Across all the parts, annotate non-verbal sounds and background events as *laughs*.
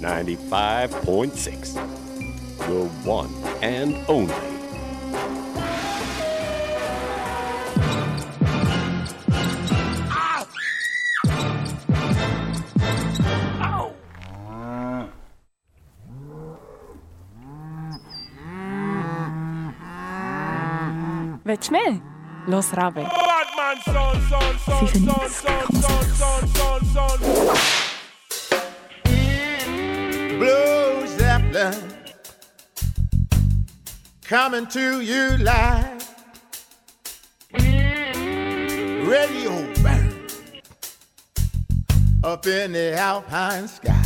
95.6. The one and only. Willst du mehr? Los, Rabe. Batman, son, son, son, son, son, son, son, son, son. Blue Zeppelin coming to you live. Radio burn up in the alpine sky.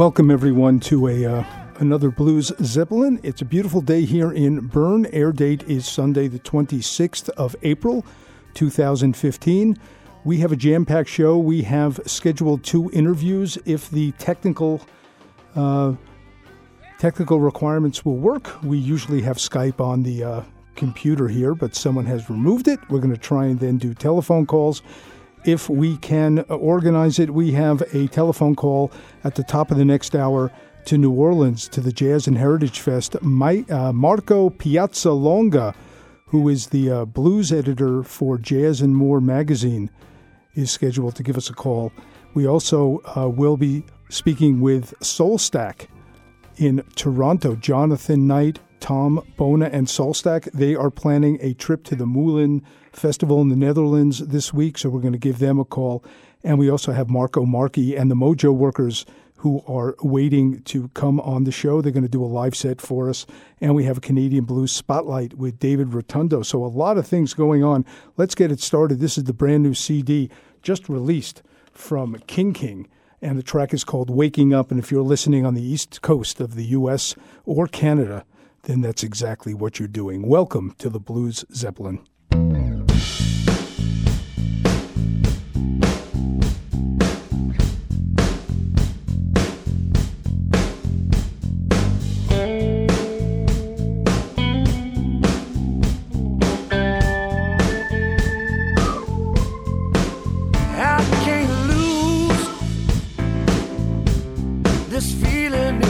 Welcome everyone to a uh, another Blues Zeppelin. It's a beautiful day here in Bern. Air date is Sunday, the 26th of April, 2015. We have a jam-packed show. We have scheduled two interviews. If the technical uh, technical requirements will work, we usually have Skype on the uh, computer here, but someone has removed it. We're going to try and then do telephone calls if we can organize it, we have a telephone call at the top of the next hour to New Orleans to the Jazz and Heritage Fest. My, uh, Marco Piazzalonga, who is the uh, blues editor for Jazz and More magazine, is scheduled to give us a call. We also uh, will be speaking with Soulstack in Toronto. Jonathan Knight, Tom Bona, and Soulstack. They are planning a trip to the Moulin Festival in the Netherlands this week, so we're going to give them a call. And we also have Marco Marchi and the Mojo Workers who are waiting to come on the show. They're going to do a live set for us. And we have a Canadian Blues Spotlight with David Rotundo. So a lot of things going on. Let's get it started. This is the brand new CD just released from King King and the track is called Waking Up. And if you're listening on the East Coast of the US or Canada, then that's exactly what you're doing. Welcome to the Blues Zeppelin. This feeling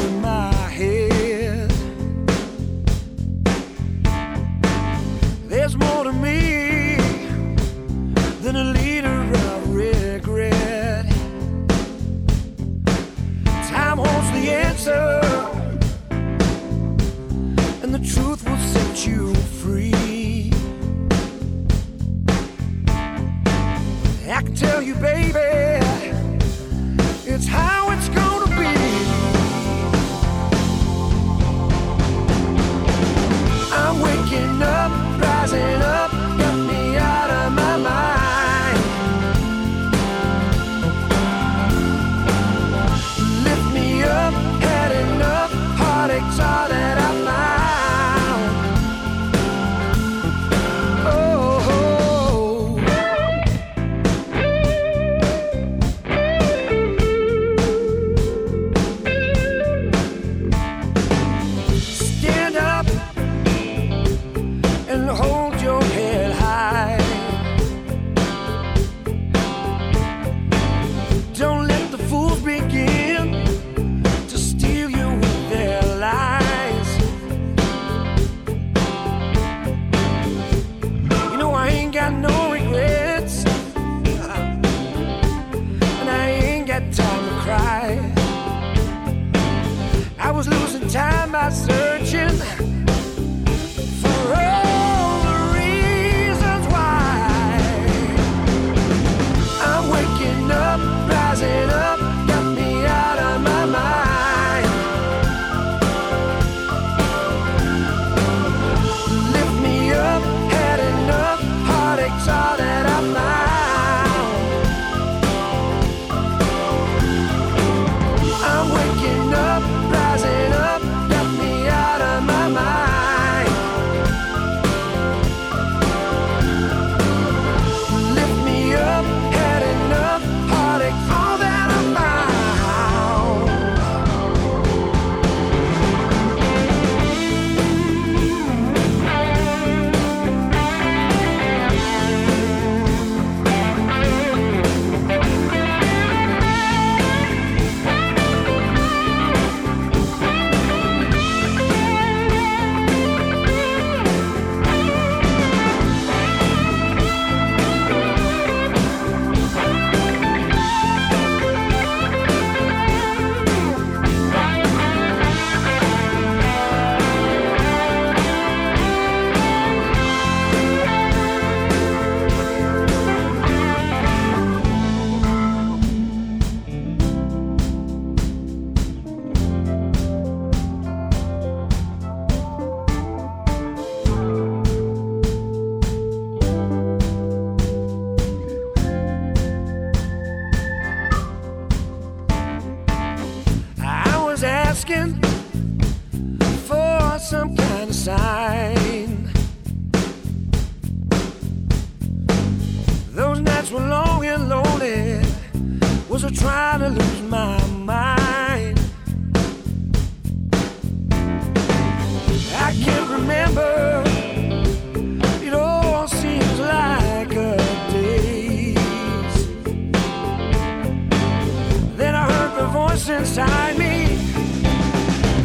Since inside me.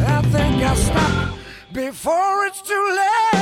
I think I'll stop before it's too late.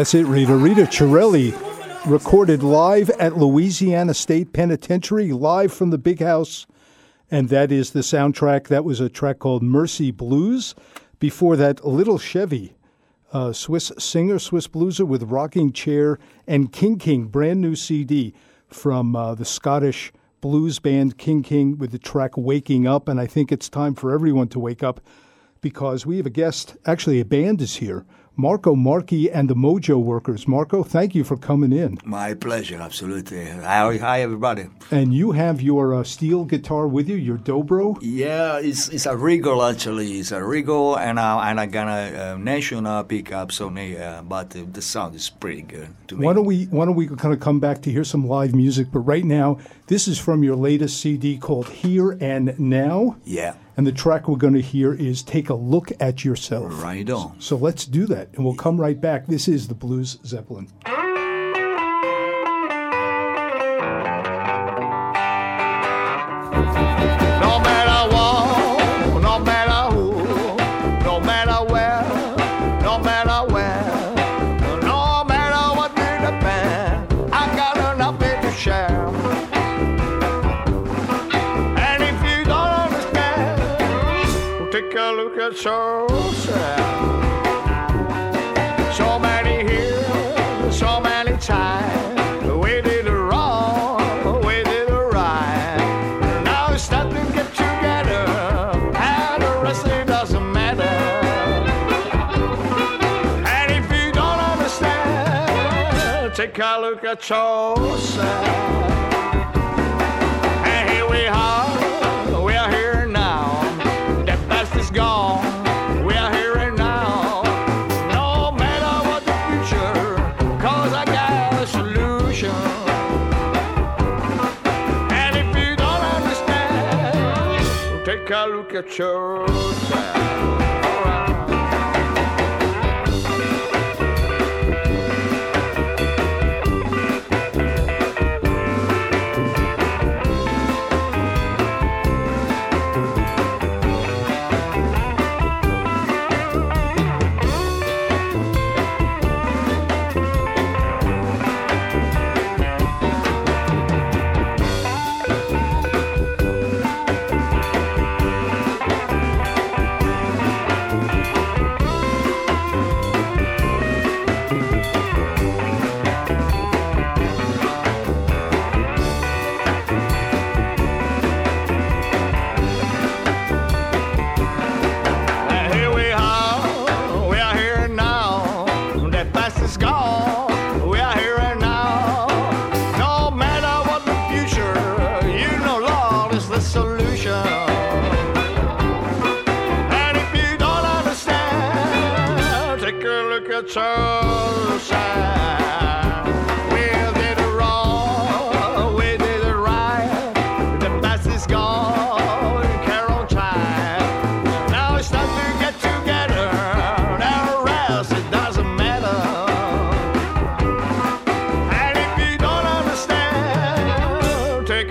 That's it, Rita. Rita Chiarelli recorded live at Louisiana State Penitentiary, live from the big house. And that is the soundtrack. That was a track called Mercy Blues. Before that, Little Chevy, Swiss singer, Swiss blueser with Rocking Chair, and King King, brand new CD from uh, the Scottish blues band King King with the track Waking Up. And I think it's time for everyone to wake up because we have a guest, actually, a band is here. Marco Marchi and the Mojo Workers. Marco, thank you for coming in. My pleasure, absolutely. Hi, hi everybody. And you have your uh, steel guitar with you, your dobro. Yeah, it's it's a Regal actually. It's a Regal, and uh, and I got a uh, National pickup, so uh, but uh, the sound is pretty good to me. Why don't we Why don't we kind of come back to hear some live music? But right now, this is from your latest CD called Here and Now. Yeah. And the track we're going to hear is Take a Look at Yourself. Right on. So let's do that, and we'll come right back. This is the Blues Zeppelin. Understand, take a look at yourself.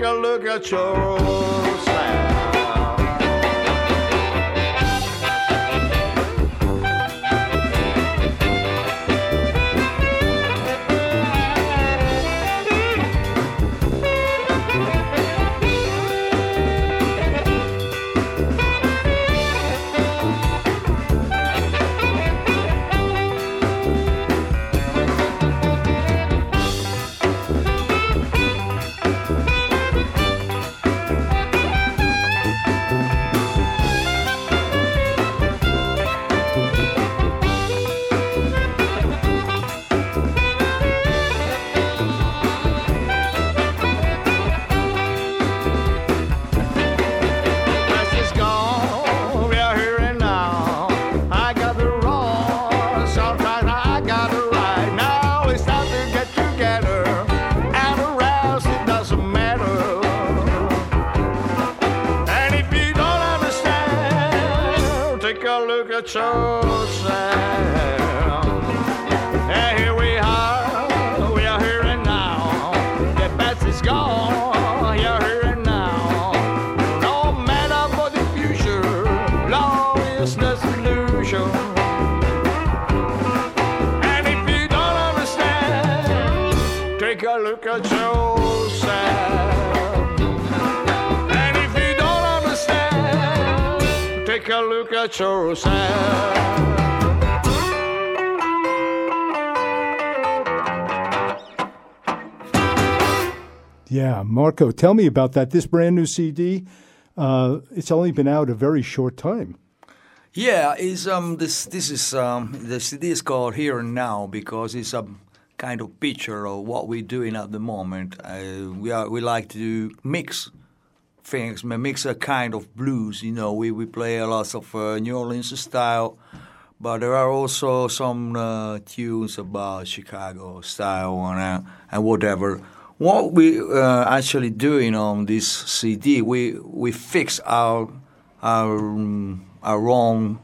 Take a look at yourself. Marco, tell me about that. This brand new CD, uh, it's only been out a very short time. Yeah, is um this this is um the CD is called Here and Now because it's a kind of picture of what we're doing at the moment. Uh, we are we like to mix things, mix a kind of blues. You know, we we play a lot of uh, New Orleans style, but there are also some uh, tunes about Chicago style and uh, and whatever. What we uh, actually doing on this CD, we we fix our our our own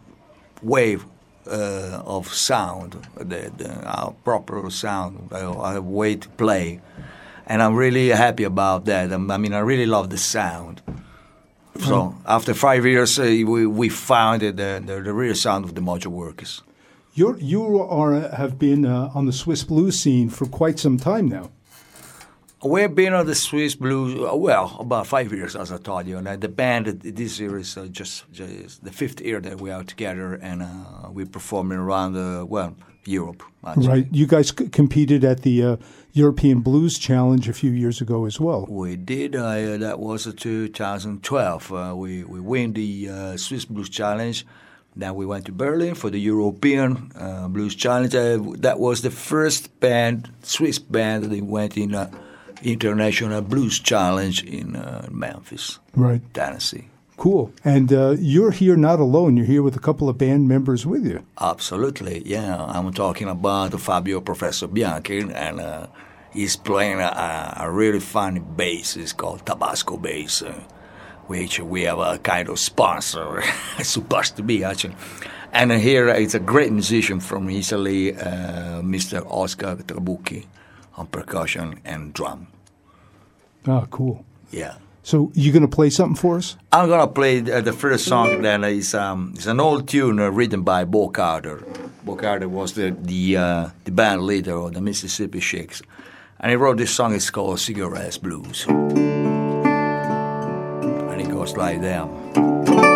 wave uh, of sound, the, the, our proper sound, our, our way to play, and I'm really happy about that. Um, I mean, I really love the sound. So after five years, uh, we we found the, the the real sound of the Mojo Workers. You're, you are have been uh, on the Swiss blues scene for quite some time now. We've been on the Swiss blues, uh, well, about five years, as I told you. And uh, the band uh, this year is uh, just, just the fifth year that we are together, and uh, we're performing around, uh, well, Europe. Actually. Right. You guys c- competed at the uh, European Blues Challenge a few years ago as well. We did. Uh, that was uh, 2012. Uh, we we win the uh, Swiss Blues Challenge. Then we went to Berlin for the European uh, Blues Challenge. Uh, that was the first band, Swiss band, that went in uh, International Blues Challenge in uh, Memphis, Right. Tennessee. Cool. And uh, you're here not alone. You're here with a couple of band members with you. Absolutely, yeah. I'm talking about Fabio Professor Bianchi, and uh, he's playing a, a really funny bass. It's called Tabasco bass, uh, which we have a kind of sponsor, *laughs* supposed to be actually. And here it's a great musician from Italy, uh, Mr. Oscar Trabucchi, on percussion and drum. Ah, cool. Yeah. So you going to play something for us? I'm gonna play uh, the first song. That is um, it's an old tune uh, written by Bo Carter. Bo Carter was the the uh, the band leader of the Mississippi Sheiks, and he wrote this song. It's called "Cigarettes Blues," and it goes like that.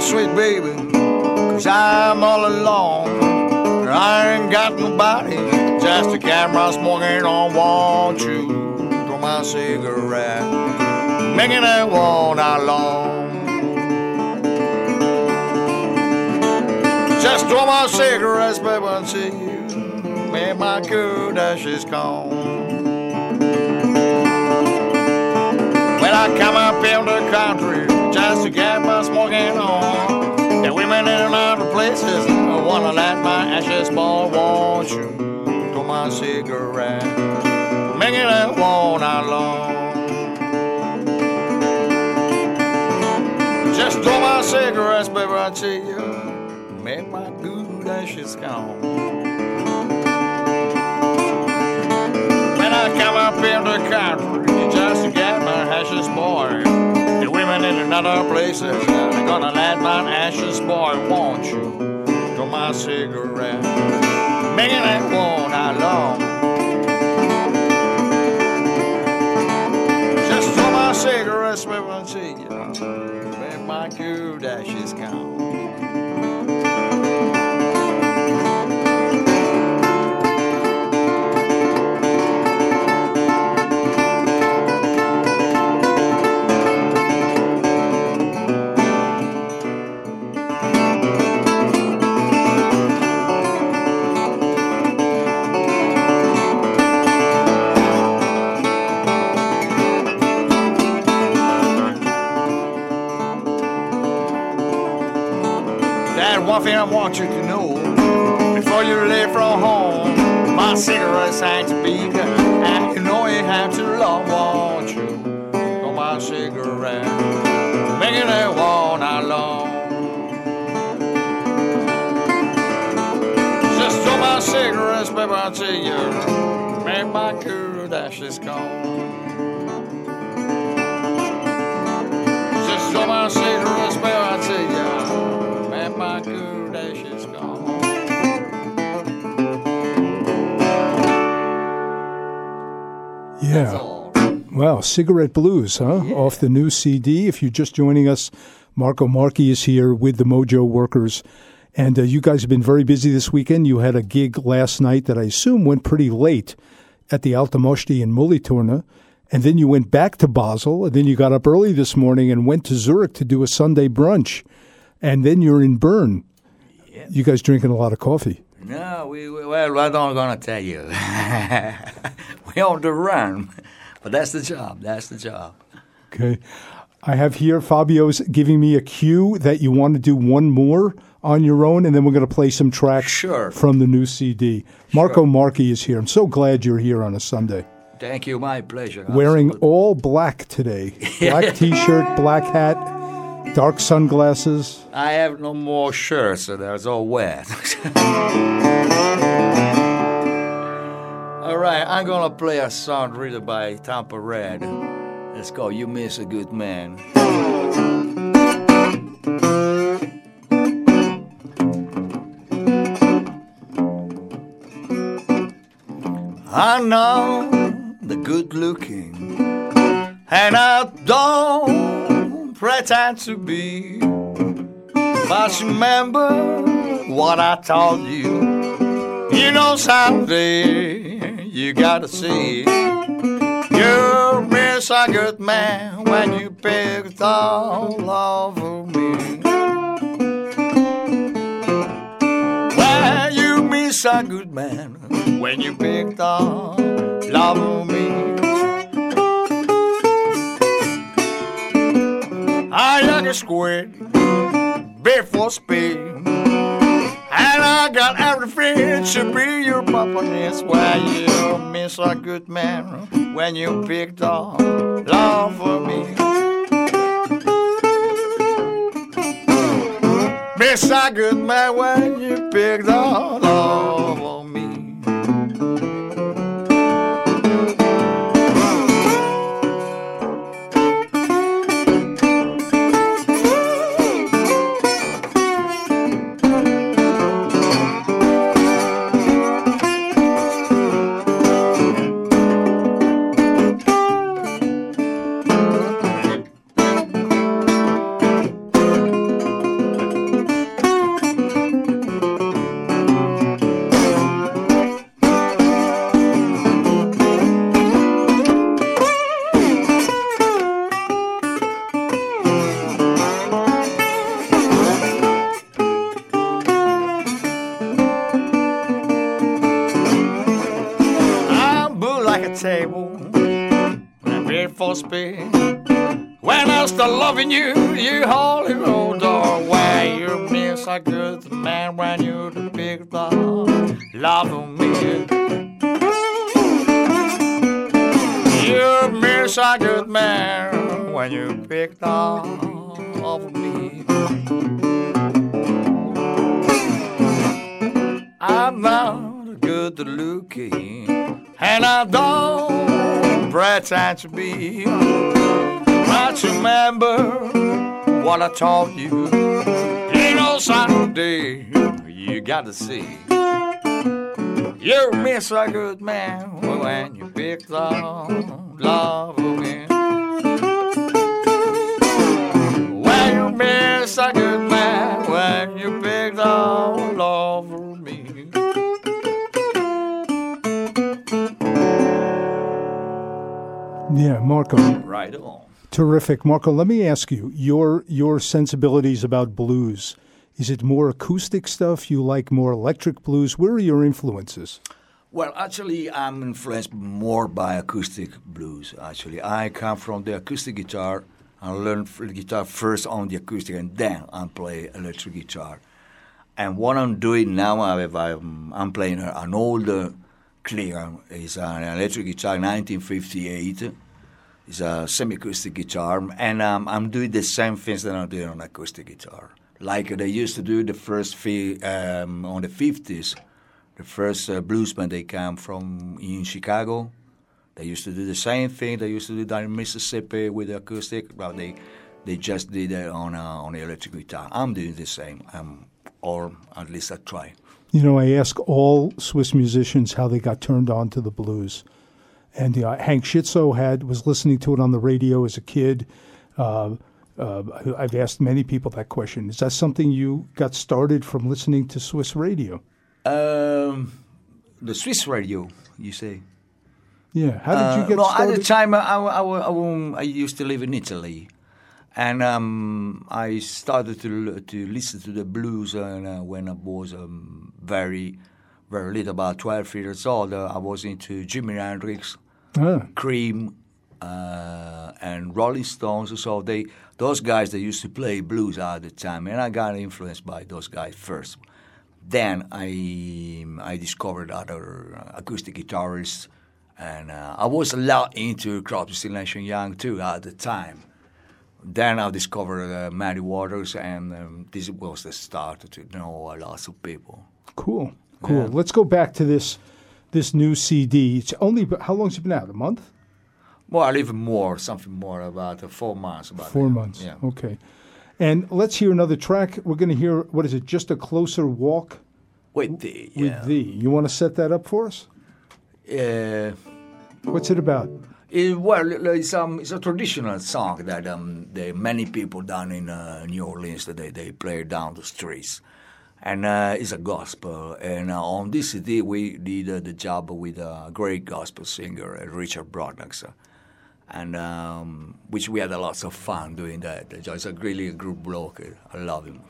Sweet baby, cause I'm all alone. I ain't got nobody, just a camera smoking on. Want you throw my cigarette, making it all night long. Just throw my cigarettes, baby, and see you. Make my good ashes gone. When I come up in the country, just to get my smoking on. The women in other places, I wanna let my ashes burn. Won't you to my cigarette, making it all night long. Just throw my cigarettes, baby, I tell you, make my good ashes gone. When I come up in the country, just to get my ashes boy. Women in other places, they're gonna let my ashes boy. Won't you to my cigarette, making it night long. Just throw my cigarettes, baby, and see you. Make my good ashes count. I want you to know before you leave from home, my cigarettes ain't big, and you know you have to love won't you? On my cigarette, making it all night long. Just throw my cigarettes, baby, I tell you, make my cool dashes come. Wow, Cigarette Blues, huh? Off the new CD. If you're just joining us, Marco Marchi is here with the Mojo Workers. And uh, you guys have been very busy this weekend. You had a gig last night that I assume went pretty late at the Alta Moschti in Mühlethurnen. And then you went back to Basel. And then you got up early this morning and went to Zurich to do a Sunday brunch. And then you're in Bern. You guys drinking a lot of coffee. No, we, we well, I'm not gonna tell you. *laughs* we on the run, but that's the job. That's the job. Okay. I have here Fabio's giving me a cue that you want to do one more on your own, and then we're going to play some tracks Sure. from the new CD. Marco Marchi is here. I'm so glad you're here on a Sunday. Thank you, my pleasure. Wearing Absolutely. all black today *laughs* black t shirt, black hat, dark sunglasses. I have no more shirts, so that's all wet. *laughs* all right, I'm gonna play a song written by Tampa Red. It's called. You miss a good man. I know the good looking, and I don't pretend to be. But remember what I told you. You know someday you gotta see. You miss a good man when you picked all over me. Well, you miss a good man when you picked all over me. I like a squid before speed. And I got everything to be your puppetess. why you miss a good man when you picked up love for me. Miss a good man when you picked up love for speed. When I start loving you, you on door. Why you miss a good man when you're the big dog? Love of me. You miss a good man when you picked off of me. I'm not good looking, and I don't pretend to be. But remember what I told you. You know, someday you gotta see. You miss a good man when you pick the love again. When you miss a good man when you pick up Yeah, Marco. Right on. Terrific. Marco, let me ask you your your sensibilities about blues. Is it more acoustic stuff? You like more electric blues? Where are your influences? Well, actually, I'm influenced more by acoustic blues. Actually, I come from the acoustic guitar. I learned guitar first on the acoustic, and then I play electric guitar. And what I'm doing now, I'm, I'm playing an older clear. It's an electric guitar, 1958. It's a semi-acoustic guitar, and um, I'm doing the same things that I'm doing on acoustic guitar. Like they used to do the first fi- um, on the 50s, the first uh, bluesmen they came from in Chicago. They used to do the same thing. They used to do down in Mississippi with the acoustic. but they they just did it on uh, on electric guitar. I'm doing the same, um, or at least I try. You know, I ask all Swiss musicians how they got turned on to the blues. And uh, Hank Shizzoe had was listening to it on the radio as a kid. Uh, uh, I've asked many people that question. Is that something you got started from listening to Swiss radio? Um, the Swiss radio, you say? Yeah. How did you Uh, get no, started? at the time, I, I, I, I used to live in Italy, and um, I started to to listen to the blues uh, when I was um, very, very little, about twelve years old. Uh, I was into Jimi Hendrix, Ah, Cream, uh, and Rolling Stones. So they, those guys, they used to play blues at the time, and I got influenced by those guys first. Then I I discovered other uh, acoustic guitarists, and uh, I was a lot into Crosby, Stills, Nash and Young too at the time. Then I discovered uh, Waters, and um, this was the start to know a lot of people. cool. Cool. Yeah. Let's go back to this this new CD. It's only how long's it been out? A month? Well, even more, something more about uh, four months. About Four months. Yeah. Okay. And let's hear another track. We're going to hear what is it? Just a closer walk With the with yeah. thee. You want to set that up for us? Uh, What's it about? It, well, it's, um, it's a traditional song that um, the many people down in uh, New Orleans that they, they play down the streets, and uh, it's a gospel. And uh, on this CD, we did uh, the job with a great gospel singer, uh, Richard Brodnax, uh, and um, which we had a lots of fun doing that. It's a really good bloke. I love him.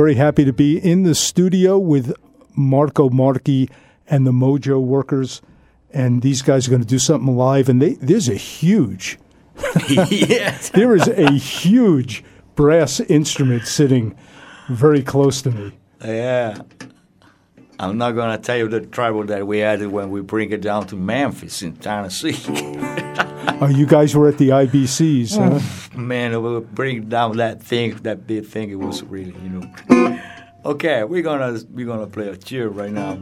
Very happy to be in the studio with Marco Marchi and the Mojo Workers, and these guys are going to do something live. And they, there's a huge, yes. *laughs* there is a huge brass instrument sitting very close to me. Yeah. I'm not gonna tell you the trouble that we had when we bring it down to Memphis in Tennessee. *laughs* Oh, you guys were at the IBCs, huh? *laughs* Man, we would bring down that thing, that big thing. It was really, you know. Okay, we're gonna we're gonna play a tune right now.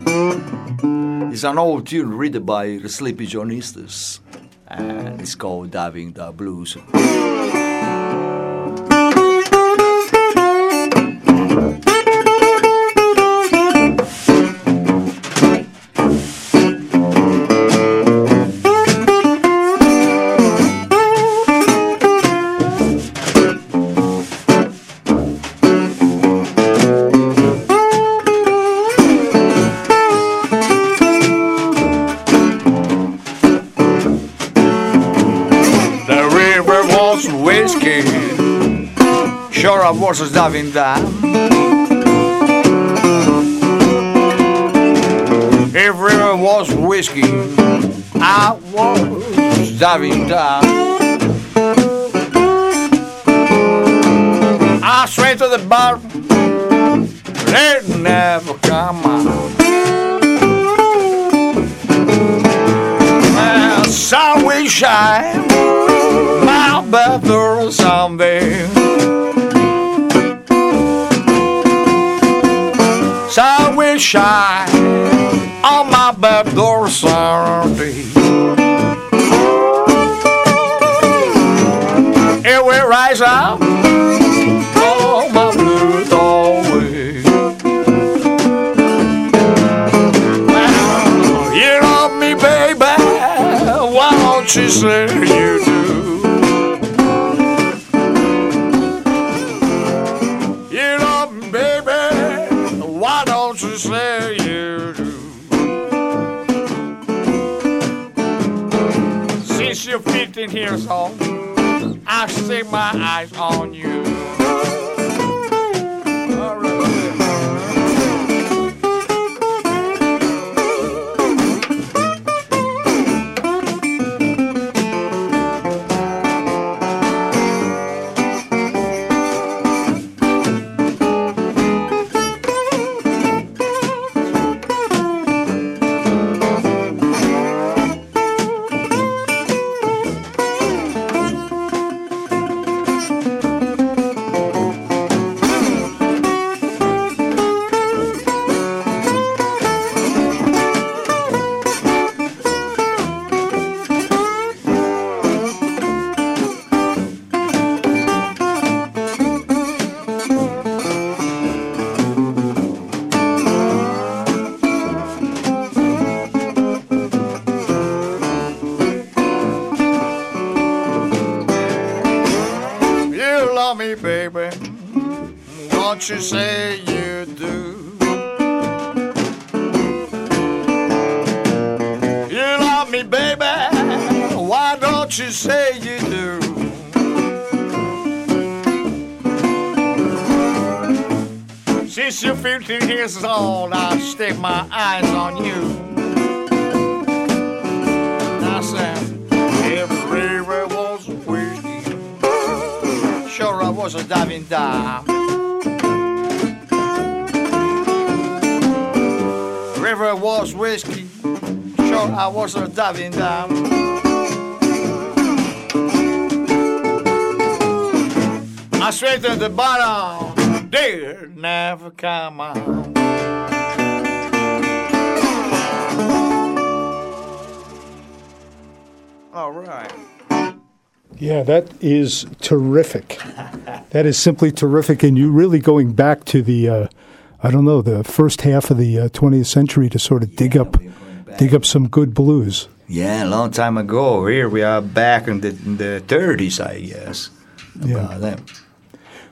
It's an old tune written by the Sleepy John Estes, and it's called "Diving Duck Blues." I was diving down. If river was whiskey, I was diving down. I straight to the bar, They never come out. Sun will shine my Shine on my better someday. It will rise up 15 is all I stick my eyes on you. I said, every river was whiskey. Sure, I was a diving down. River was whiskey. Sure, I was a diving down. I straight to the bottom. Dare come out. All right. Yeah, that is terrific. that is simply terrific, and you really going back to the, uh, I don't know, the first half of the uh, 20th century to sort of dig up, dig up some good blues. Yeah, a long time ago. Here we are back in the, in the 30s, I guess. Yeah. That.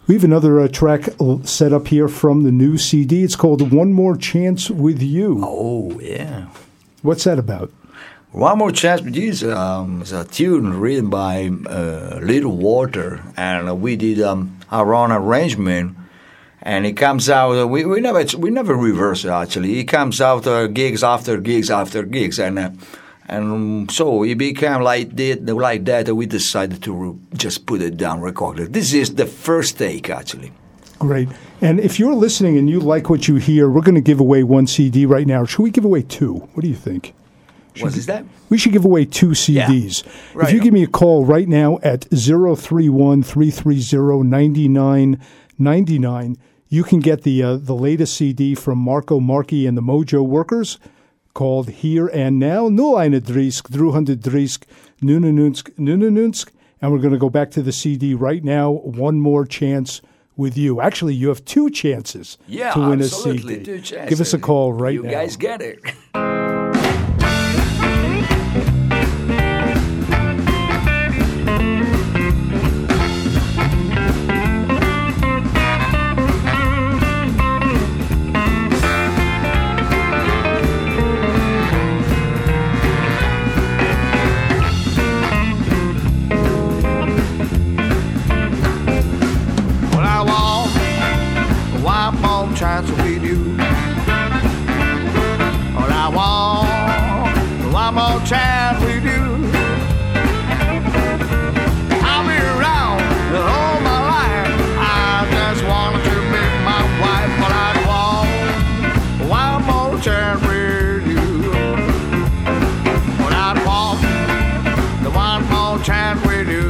We have another uh, track set up here from the new CD. It's called "One More Chance with You." Oh, yeah. What's that about? One More Chance with You is, um, is a tune written by uh, Little Walter, and we did um, our own arrangement. and it comes out. Uh, we, we never we never reverse it actually. It comes out uh, gigs after gigs after gigs, and uh, and so it became like that. Like that, we decided to just put it down, record it. This is the first take actually. Great. And if you're listening and you like what you hear, we're going to give away one CD right now. Should we give away two? What do you think? What is that? We should give away two CDs. If Right. you give me a call right now at 031 330 9999, you can get the, uh, the latest CD from Marco Marchi and the Mojo Workers called Here and Now. Nul eine Drisk, 300 Drisk, Nunanunsk, Nunanunsk. And we're going to go back to the CD right now. One more chance with you. Actually, you have two chances Yeah, to win a CD. Two chances. Give us a call right you now. You guys get it. *laughs* chance with you. Well, I want one more chance with you. I'll be around all my life. I just want to be my wife, but I want one more chance with you. Well, I want the one more chance with you.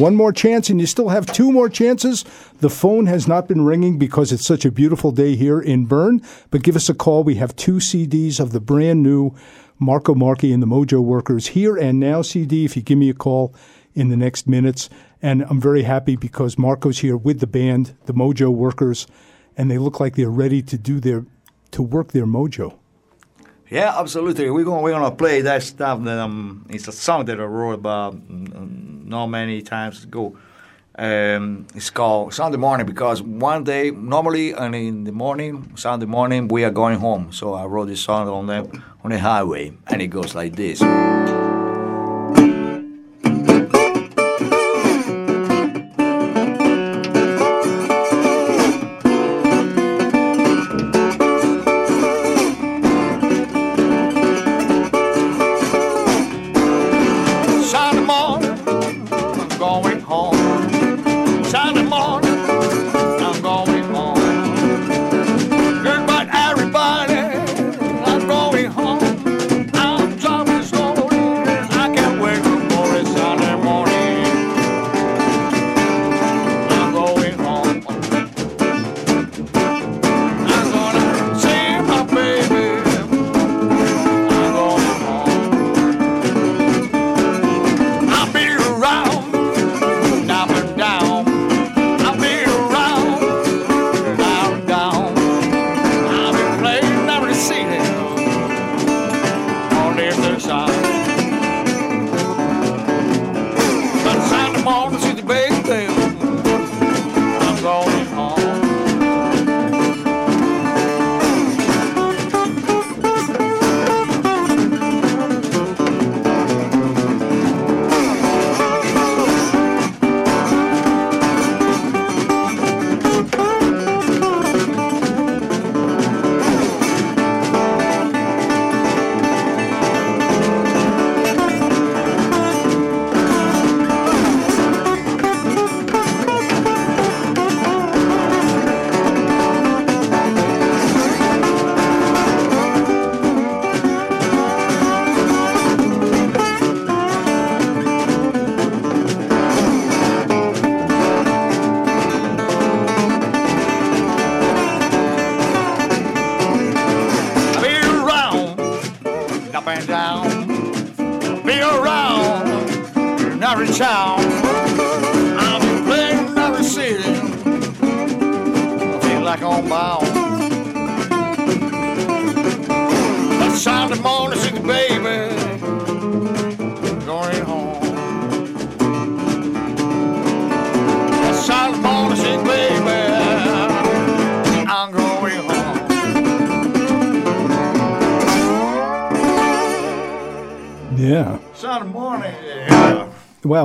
One more chance, and you still have two more chances. The phone has not been ringing because it's such a beautiful day here in Bern, but give us a call. We have two CDs of the brand new Marco Marchi and the Mojo Workers here and now CD. If you give me a call in the next minutes, and I'm very happy because Marco's here with the band, the Mojo Workers, and they look like they're ready to do their to work their mojo. Yeah, absolutely. We're gonna we're gonna play that stuff. That um, it's a song that I wrote about um, not many times ago. Um, it's called Sunday morning because one day, normally, and in the morning, Sunday morning, we are going home. So I wrote this song on the on the highway, and it goes like this.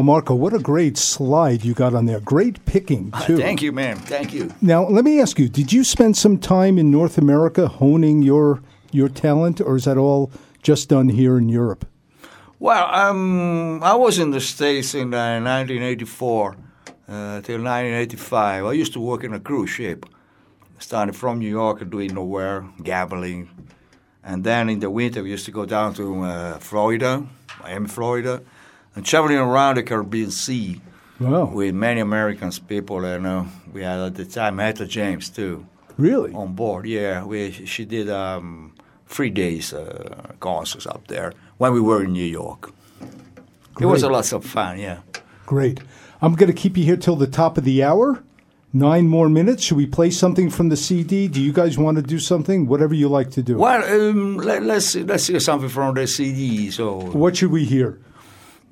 Marco, what a great slide you got on there. Great picking, too. Thank you, man. Thank you. Now, let me ask you, did you spend some time in North America honing your your talent or is that all just done here in Europe? Well, um, I was in the States in uh, 1984 uh, till 1985. I used to work in a cruise ship, starting from New York and doing nowhere, gambling. And then in the winter, we used to go down to uh, Florida, Miami, Florida, traveling around the Caribbean Sea Wow. with many Americans people. And uh, we had at the time Etta James too Really? on board. Yeah, we she did um, three days uh, concerts up there when we were in New York. It was a lot of fun. Yeah. Great. I'm going to keep you here till the top of the hour. Nine more minutes. Should we play something from the CD? Do you guys want to do something? Whatever you like to do. Well, um, let, let's let's hear something from the CD. So, What should we hear?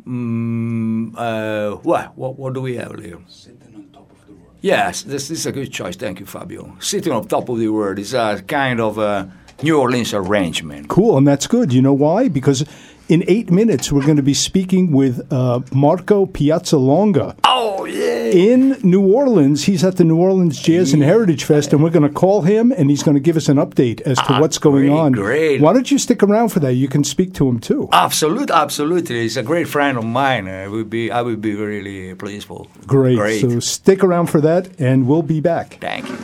Um, uh, what what what do we have here? Sitting on top of the world. Yes, this, this is a good choice. Thank you, Fabio. Sitting on top of the world is a kind of a New Orleans arrangement. Cool, and that's good. You know why? Because in eight minutes, we're going to be speaking with uh, Marco Piazzalonga. Oh yeah. in New Orleans. He's at the New Orleans Jazz and Heritage Fest, and we're going to call him, and he's going to give us an update as to Ah, what's going great, on. great. Why don't you stick around for that? You can speak to him too. Absolutely, absolutely. He's a great friend of mine. I would be, I would be really pleased for. Great. Great. So stick around for that, and we'll be back. Thank you.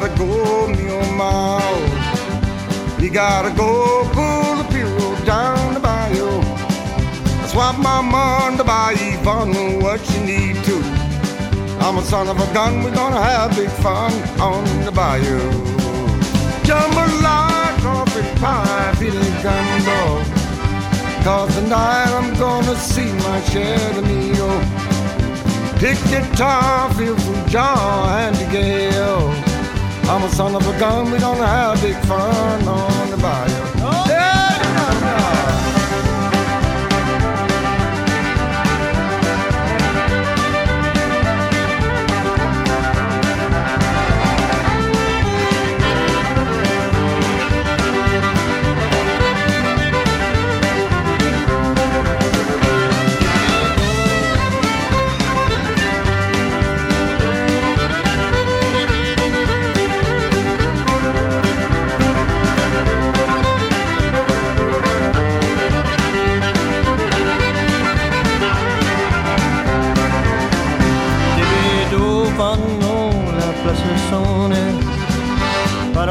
Gotta go, oh my. You gotta go pull the pirogue down the bayou. Swap my money to buy Yvonne what you need to. I'm a son of a gun, we're gonna have big fun on the bayou. Jambalaya, trumpet pie, feeling gun dog. Cause tonight I'm gonna see my share of meal. Pick guitar, feel from John and Gale. I'm a son of a gun, we gonna have big fun on the bayou. Yeah, yeah, yeah.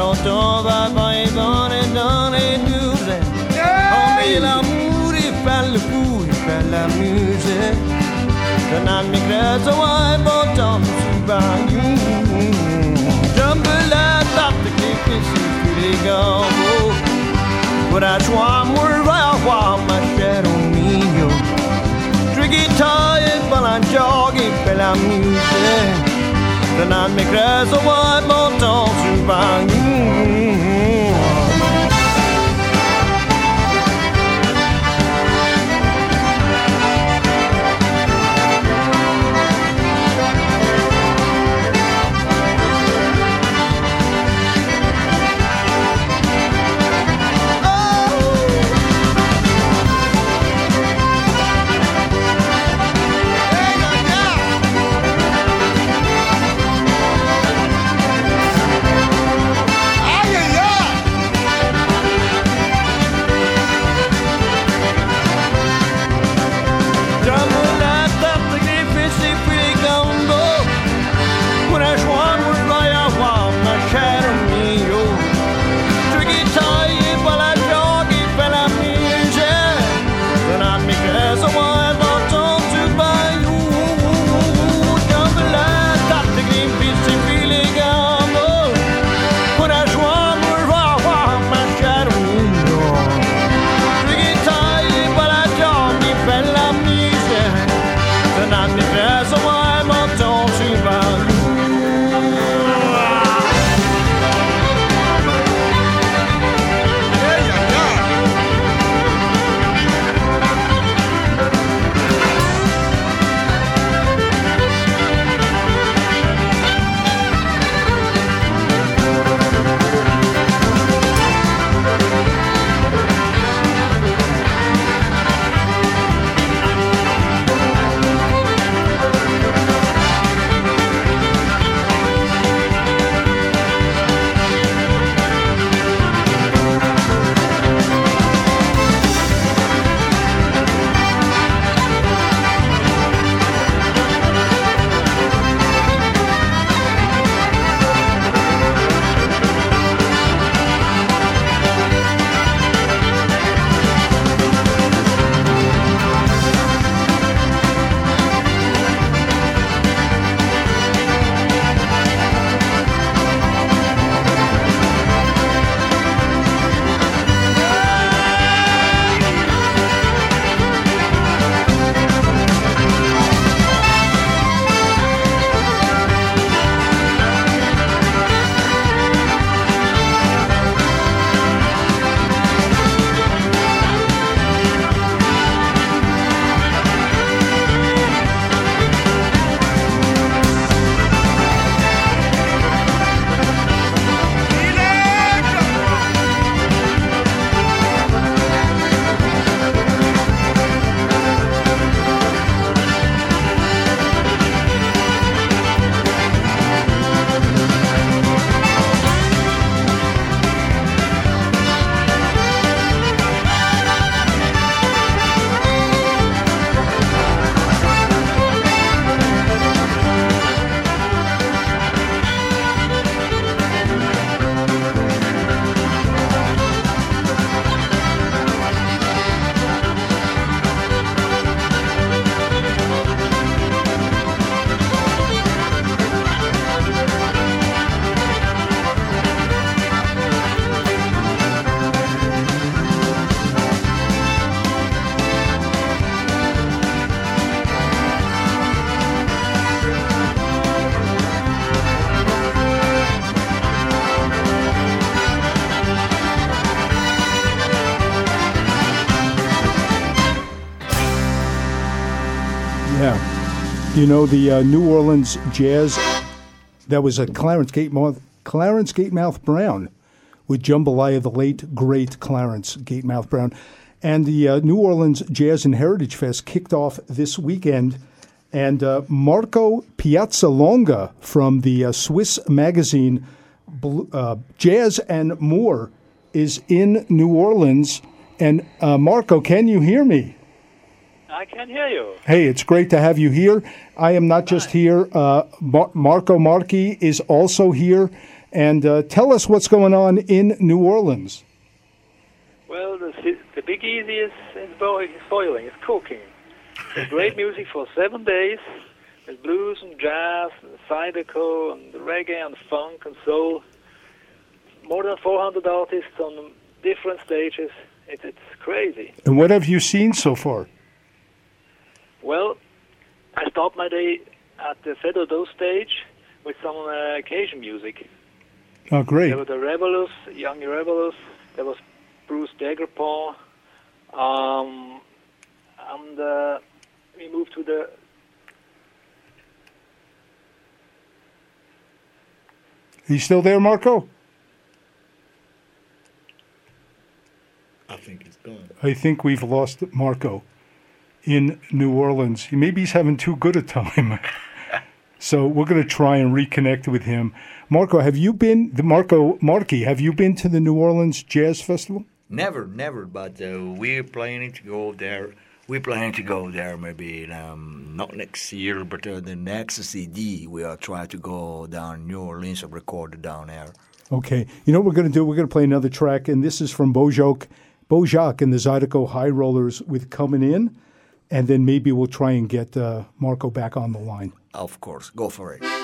Parotto va vai bone donne dure Come l'amore per le cui per la musica Non mi credo ai bottom su bagno Jambalaya che che si filiga But I swan were va ma shero mio Tricky tired but I'm jogging per la musica Den han mi credo 到处把。You know, the uh, New Orleans Jazz, that was a Clarence Gatemouth, Clarence Gatemouth Brown with Jambalaya, the late, great Clarence Gatemouth Brown. And the uh, New Orleans Jazz and Heritage Fest kicked off this weekend. And uh, Marco Piazzalonga from the uh, Swiss magazine uh, Jazz and More is in New Orleans. And uh, Marco, can you hear me? I can hear you. Hey, it's great to have you here. I am not just here. Uh, Mar- Marco Marchi is also here. And uh, tell us what's going on in New Orleans. Well, the, the Big Easy is, is bo- is boiling, it's cooking. There's great *laughs* music for seven days. There's blues and jazz, and zydeco, and reggae, and funk, and soul. More than 400 artists on different stages. It, it's crazy. And what have you seen so far? Well, I stopped my day at the Fais Do-Do stage with some uh, Cajun music. Oh, great. There were the Rebelus, Young Rebelus. There was Bruce Daigrepont. Um, and uh, we moved to the. He's still there, Marco? I think he's gone. I think we've lost Marco in New Orleans. Maybe he's having too good a time. *laughs* so we're going to try and reconnect with him. Marco, have you been, the Marco Marchi, have you been to the New Orleans Jazz Festival? Never, never. But uh, we're planning to go there. We're planning to go there maybe um, not next year, but uh, the next CD we are trying to go down New Orleans and record down there. Okay. You know what we're going to do? We're going to play another track, and this is from Bojac, Bojac and the Zydeco High Rollers with Coming In, and then maybe we'll try and get uh, Marco back on the line. Of course, go for it.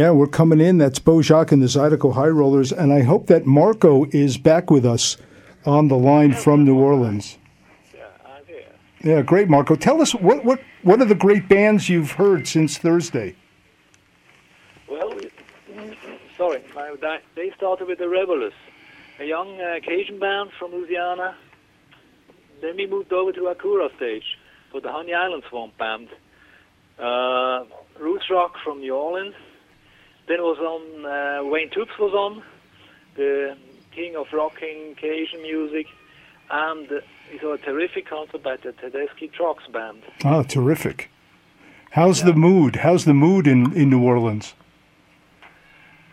Yeah, we're coming in. That's Bojack and the Zydeco High Rollers, and I hope that Marco is back with us on the line from New Orleans. Yeah, great, Marco. Tell us what what what are the great bands you've heard since Thursday? Well, sorry, they started with the Revelers, a young uh, Cajun band from Louisiana. Then we moved over to Acura stage for the Honey Island Swamp Band. Uh, Roots Rock from New Orleans. Then was on, uh, Wayne Toups was on, the king of rocking Cajun music. And uh, we saw a terrific concert by the Tedeschi Trucks Band. Oh, terrific. How's the mood? How's the mood in, in New Orleans?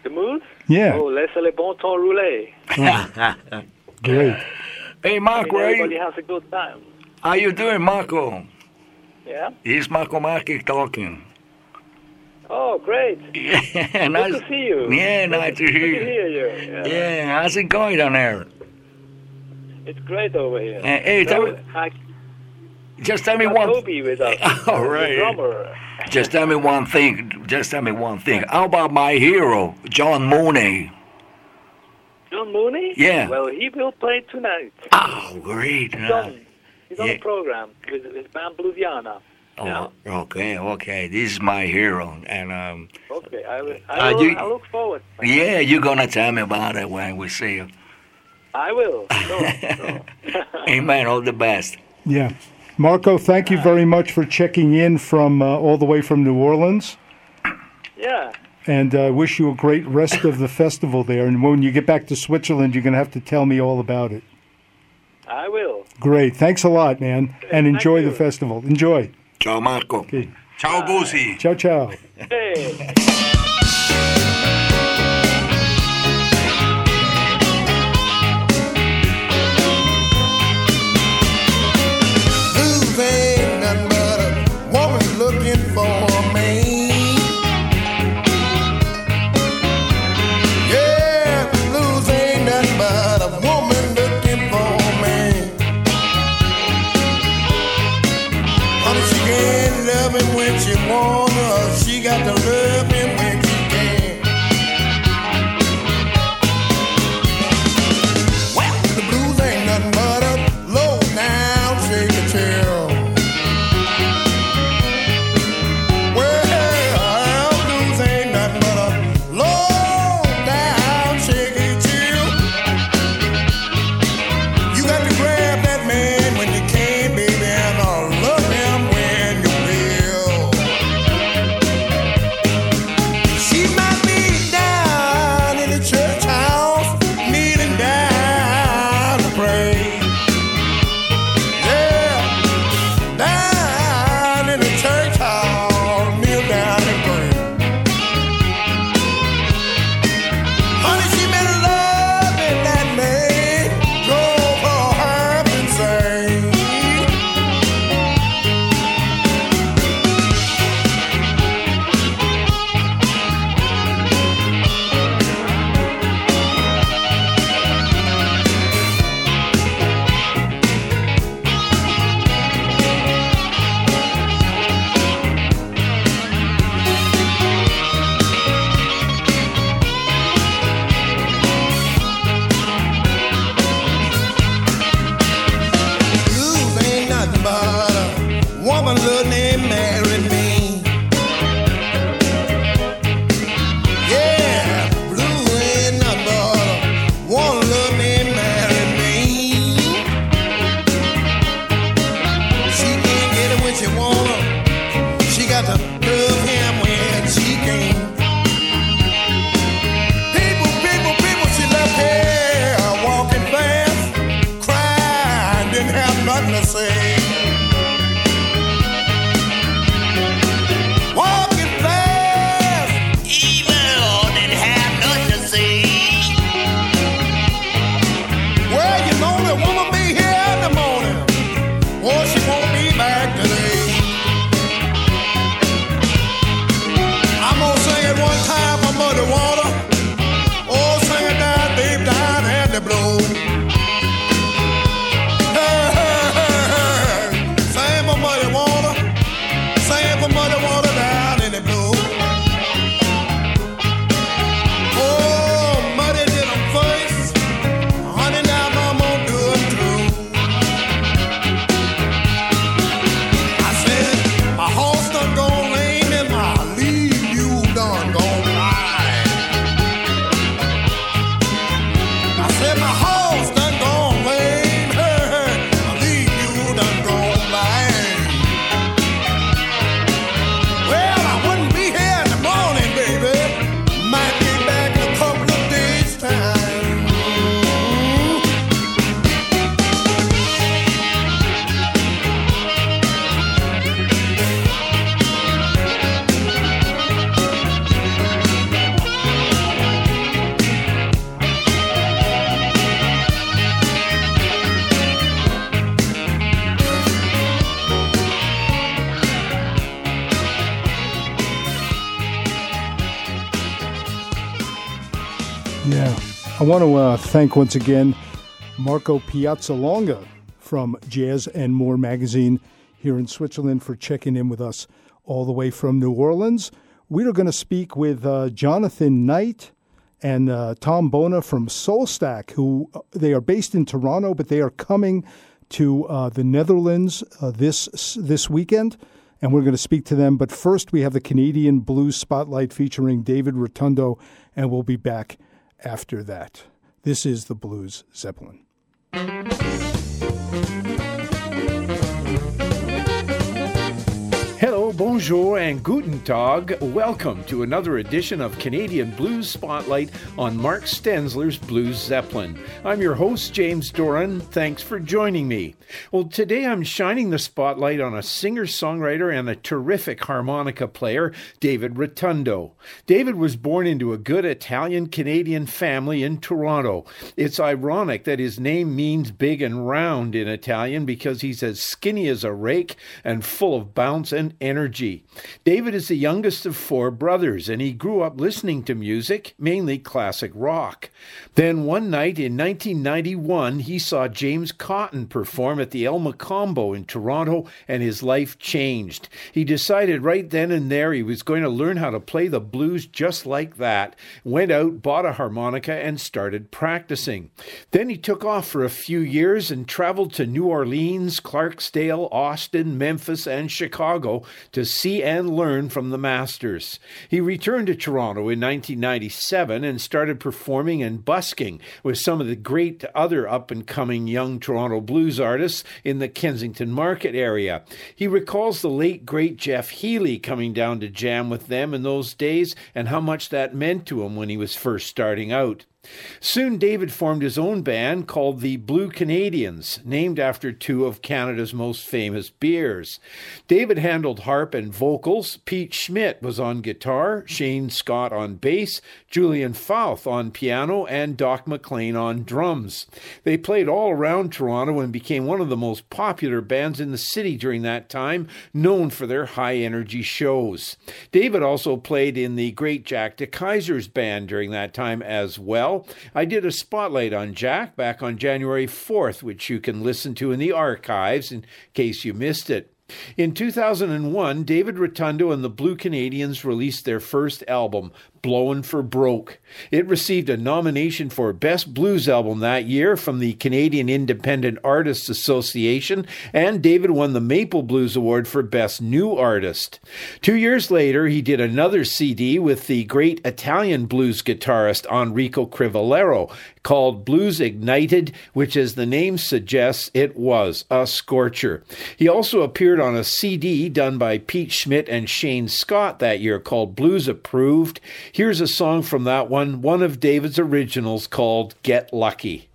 The mood? Yeah. Oh, laissez le bon temps rouler. *laughs* Great. Hey, I Marco, mean, how everybody you, has a good time. how you doing, Marco? Yeah? It's Marco Marchi talking. Oh, great. *laughs* Yeah, nice Good to see you. Yeah, nice to hear to you. hear you. Yeah. Yeah, how's it going down there? It's great over here. Uh, hey, tell me- I Just tell me one. Toby with us. *laughs* All right. Just tell me one thing. Just tell me one thing. How about my hero, John Mooney? John Mooney? Yeah. Well, he will play tonight. Oh, great. He's on, he's on the program with, with Band Bluesiana. Oh, okay, okay. This is my hero, and um, Okay, I, will, Uh, I, will, you- I look forward. yeah, you're gonna tell me about it when we see you. I will. Sure, *laughs* sure. Amen. All the best. Yeah. Marco, thank you very much for checking in from uh, all the way from New Orleans. yeah. And I uh, wish you a great rest of the festival there. And when you get back to Switzerland, you're going to have to tell me all about it. I will. Great. Thanks a lot, man. And enjoy the festival. Enjoy. Ciao, Marco. Okay. Ciao, Busi. Ciao, ciao. Hey. Want to uh, thank once again Marco Piazzalonga from Jazz and More magazine here in Switzerland for checking in with us all the way from New Orleans. We are going to speak with uh, Jonathan Knight and uh, Tom Bona from Soulstack, who uh, they are based in Toronto, but they are coming to uh, the Netherlands uh, this this weekend, and we're going to speak to them. But first, we have the Canadian Blues Spotlight featuring David Rotundo, and we'll be back after that. This is the Blues Zeppelin. Bonjour, and guten tag. Welcome to another edition of Canadian Blues Spotlight on Mark Stensler's Blues Zeppelin. I'm your host, James Doran. Thanks for joining me. Well, today I'm shining the spotlight on a singer songwriter and a terrific harmonica player, David Rotundo. David was born into a good Italian Canadian family in Toronto. It's ironic that his name means big and round in Italian because he's as skinny as a rake and full of bounce and energy. David is the youngest of four brothers, and he grew up listening to music, mainly classic rock. Then one night in 1991, he saw James Cotton perform at the El Mocambo in Toronto, and his life changed. He decided right then and there he was going to learn how to play the blues just like that, went out, bought a harmonica, and started practicing. Then he took off for a few years and traveled to New Orleans, Clarksdale, Austin, Memphis, and Chicago to see and learn from the masters. He returned to Toronto in 1997 and started performing and busking with some of the great other up and coming young Toronto blues artists in the Kensington Market area. He recalls the late great Jeff Healey coming down to jam with them in those days and how much that meant to him when he was first starting out. Soon David formed his own band called the Blue Canadians, named after two of Canada's most famous beers. David handled harp and vocals, Pete Schmidt was on guitar, Shane Scott on bass, Julian Fauth on piano, and Doc McLean on drums. They played all around Toronto and became one of the most popular bands in the city during that time, known for their high energy shows. David also played in the great Jack de Keyzer's band during that time as well. I did a spotlight on Jack back on January 4th, which you can listen to in the archives in case you missed it. In 2001, David Rotundo and the Blue Canadians released their first album, Blowin' for Broke. It received a nomination for Best Blues Album that year from the Canadian Independent Artists Association, and David won the Maple Blues Award for Best New Artist. Two years later, he did another CD with the great Italian blues guitarist Enrico Crivellaro called Blues Ignited, which, as the name suggests, it was a scorcher. He also appeared on a CD done by Pete Schmidt and Shane Scott that year called Blues Approved. Here's a song from that one, one of David's originals called Get Lucky.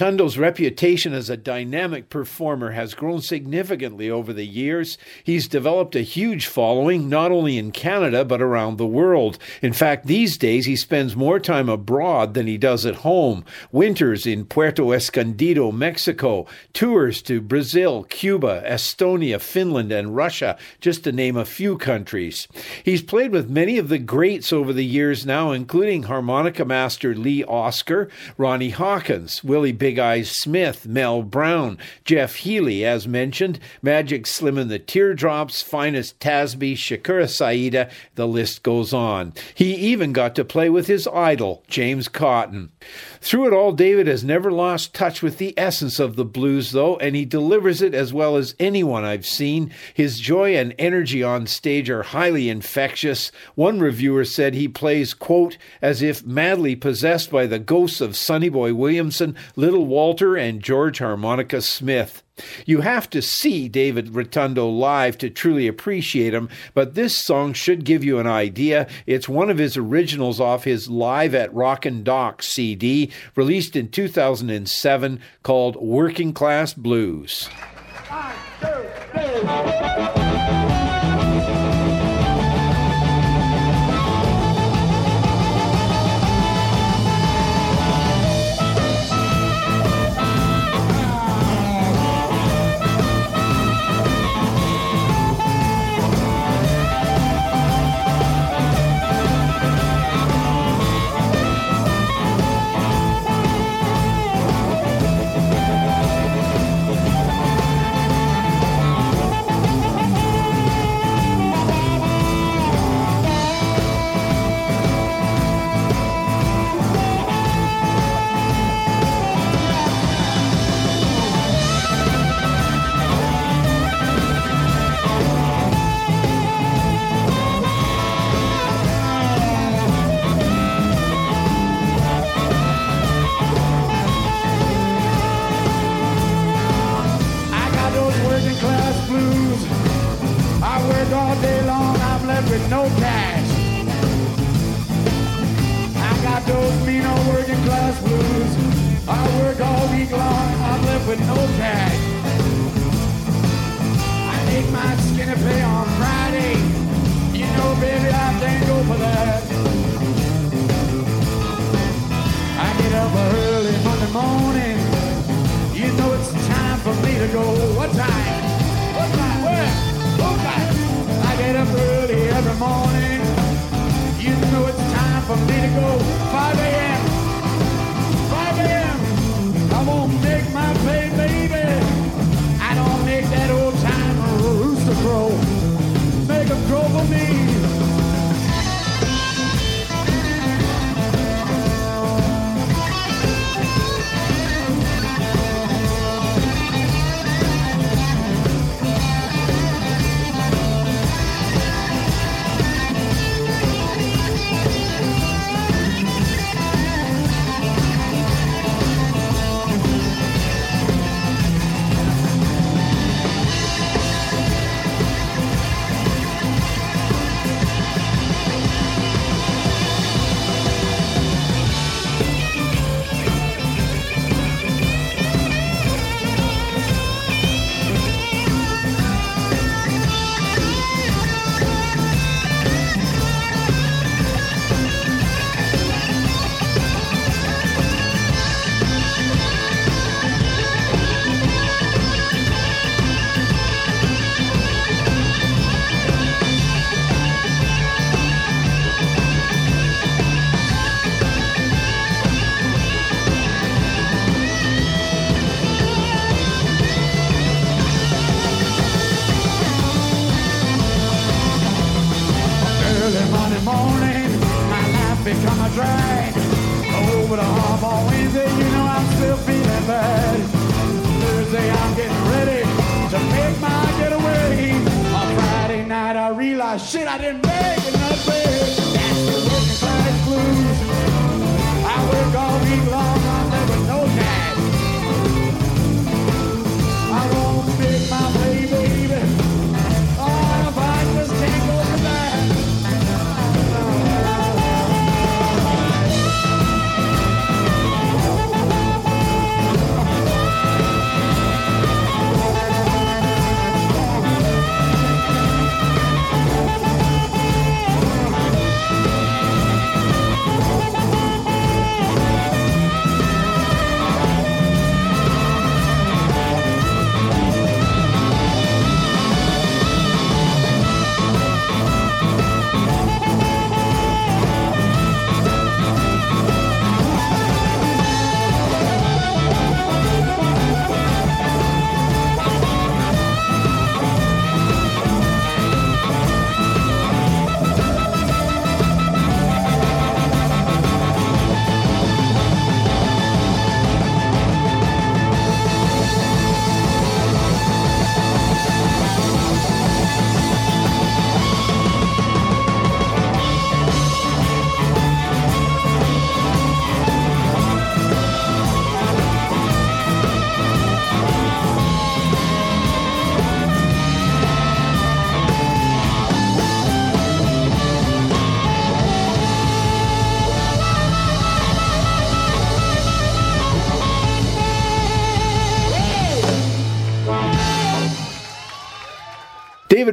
Rotundo's reputation as a dynamic performer has grown significantly over the years. He's developed a huge following, not only in Canada, but around the world. In fact, these days he spends more time abroad than he does at home. Winters in Puerto Escondido, Mexico, tours to Brazil, Cuba, Estonia, Finland, and Russia, just to name a few countries. He's played with many of the greats over the years now, including harmonica master Lee Oskar, Ronnie Hawkins, Willie Big Eyes Smith, Mel Brown, Jeff Healey, as mentioned, Magic Slim and the Teardrops, Finis Tasby, Shakura S'Aida, the list goes on. He even got to play with his idol, James Cotton. Through it all, David has never lost touch with the essence of the blues, though, and he delivers it as well as anyone I've seen. His joy and energy on stage are highly infectious. One reviewer said he plays, quote, as if madly possessed by the ghosts of Sonny Boy Williamson, Little Walter, and George Harmonica Smith. You have to see David Rotundo live to truly appreciate him, but this song should give you an idea. It's one of his originals off his Live at Rockin' Dock CD, released in 2007, called Working Class Blues. Cash. I got those mean old working class blues. I work all week long, I'm left with no cash. I take my skinny pay on Friday. You know, baby, I can't go for that. I get up early Monday morning. You know it's time for me to go. What time? Go. 5 a.m. 5 a.m. I won't make my pay, baby. I don't make that old time rooster crow. Make a crow for me. Shit I didn't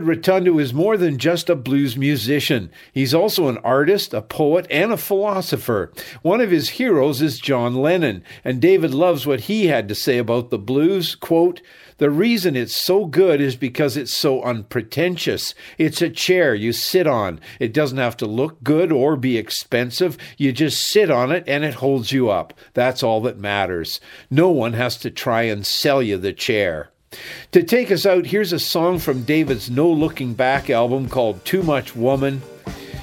Rotundo is more than just a blues musician. He's also an artist, a poet, and a philosopher. One of his heroes is John Lennon, and David loves what he had to say about the blues. Quote, the reason it's so good is because it's so unpretentious. It's a chair you sit on. It doesn't have to look good or be expensive. You just sit on it and it holds you up. That's all that matters. No one has to try and sell you the chair. To take us out, here's a song from David's No Looking Back album called Too Much Woman.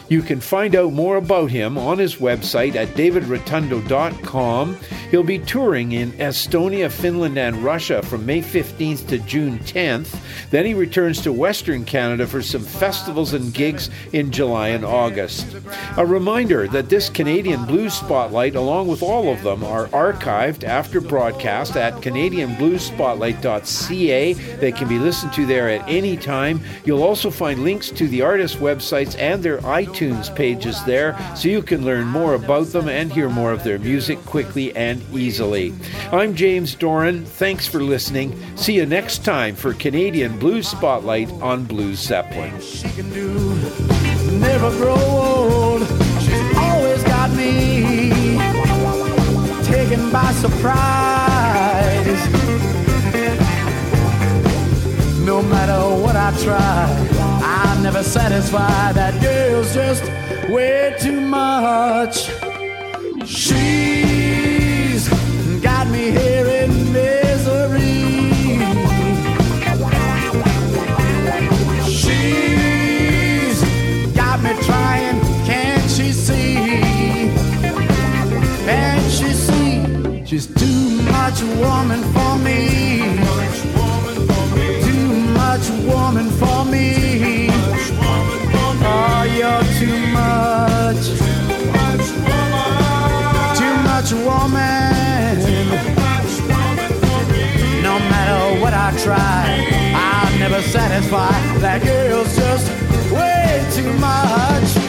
You can find out more about him on his website at davidrotundo.com. He'll be touring in Estonia, Finland, and Russia from May 15th to June 10th. Then he returns to Western Canada for some festivals and gigs in July and August. A reminder that this Canadian Blues Spotlight, along with all of them, are archived after broadcast at CanadianBluesSpotlight.ca. They can be listened to there at any time. You'll also find links to the artists' websites and their iTunes pages there so you can learn more about them and hear more of their music quickly and easily. I'm James Doran. Thanks for listening. See you next time for Canadian Blues Spotlight on Blues Zeppelin. Never grow old. She's always got me taken by surprise. No matter what I try, I'm never satisfied. That girl's just way too much. She's got me here in misery. She's got me trying, can't she see? Can't she see? She's too much woman for me. Too much woman for me. Oh, try, I'll never satisfy. That girl's just way too much.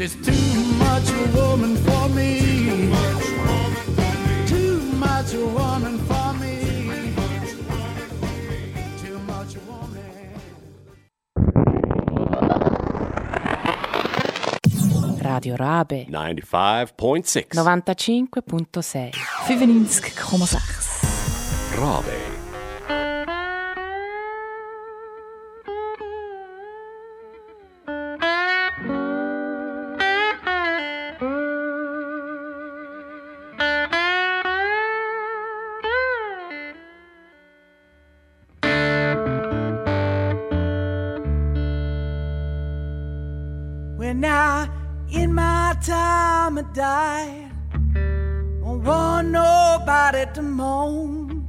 She's too much a woman for me. Too much a woman for me. Too much a woman. Radio Rabe 95.6 95.6 95,6 Rabe died, don't want nobody to moan.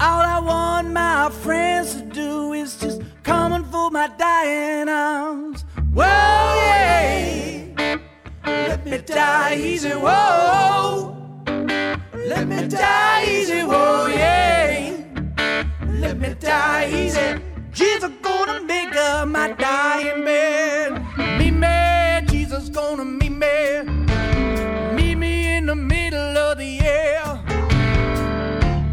All I want my friends to do is just come and for my dying arms. Whoa, yeah. Let me die easy, whoa. Let me die easy, whoa, yeah. Let me die easy. Jesus gonna make up my dying bed. Me, Jesus gonna meet me. Meet me in the middle of the air.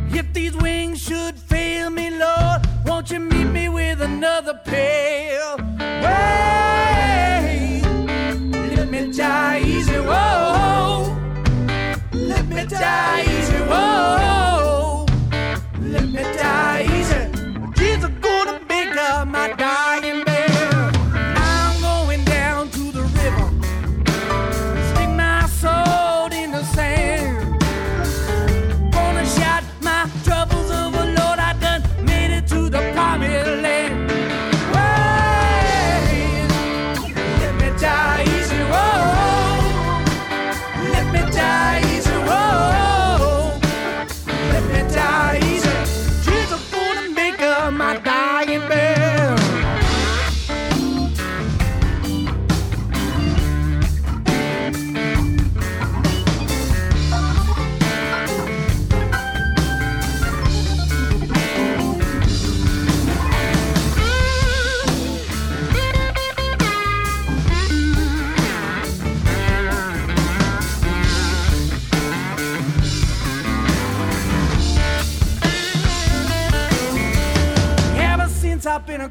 If these wings should fail me, Lord, won't you meet me with another pair? Way, let me die easy, whoa. Let me die easy, whoa. Let me die easy. Jesus gonna make up my dying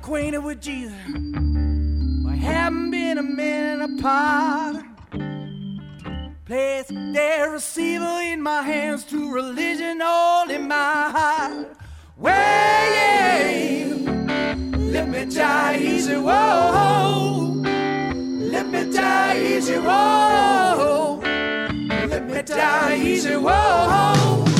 acquainted with Jesus, I haven't been a minute apart. Place their receiver in my hands to religion all in my heart. Well, let me die easy, whoa. Let me die easy, whoa. Let me die easy, whoa.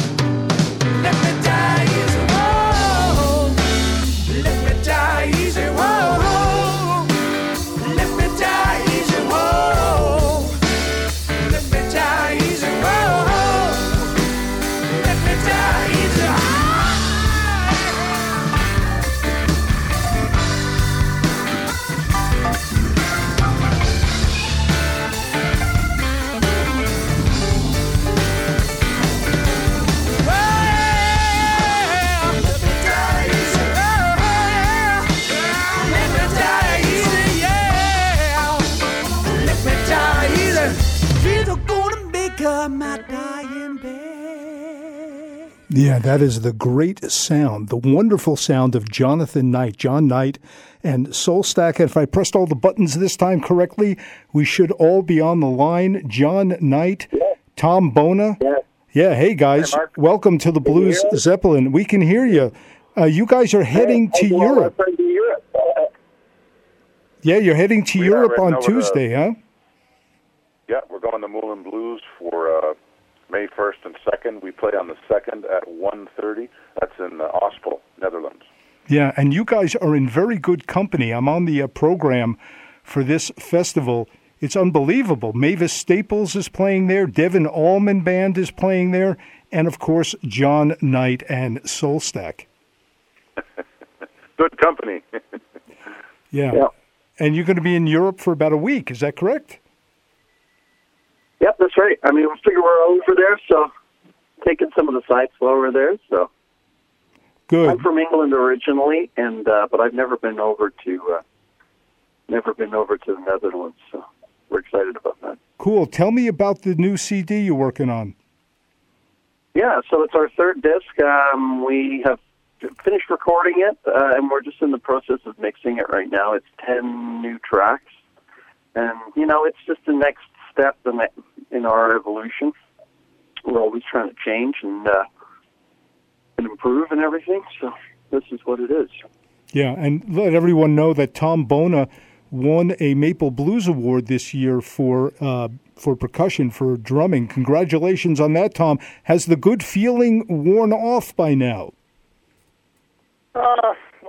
Yeah, that is the great sound, the wonderful sound of Jonathan Knight, Jon Knight, and Soulstack. And if I pressed all the buttons this time correctly, we should all be on the line. Jon Knight, Tom Bona. Yeah, hey guys, welcome to the Blues Zeppelin. We can hear you. Uh, you guys are heading to Europe. Yeah, you're heading to We Europe on to- Tuesday, huh? Yeah, we're going to Moulin Blues for uh, May 1st and 2nd. We play on the 2nd at 1.30. That's in uh, Ospel, Netherlands. Yeah, and you guys are in very good company. I'm on the uh, program for this festival. It's unbelievable. Mavis Staples is playing there, Devon Allman Band is playing there, and of course, Jon Knight and Soulstack. *laughs* Good company. *laughs* Yeah. Yeah. And you're going to be in Europe for about a week, is that correct? Yep, that's right. I mean, we figure we're over there, so taking some of the sites over there. So Good. I'm from England originally, and uh, but I've never been over to uh, never been over to the Netherlands. So we're excited about that. Cool. Tell me about the new CD you're working on. Yeah, so it's our third disc. Um, we have finished recording it, uh, and we're just in the process of mixing it right now. It's ten new tracks, and you know, it's just the next step in, the, in our evolution. We're always trying to change and uh, and improve and everything. So this is what it is. Yeah, and let everyone know that Tom Bona won a Maple Blues Award this year for uh, for percussion for drumming. Congratulations on that, Tom. Has the good feeling worn off by now? Uh,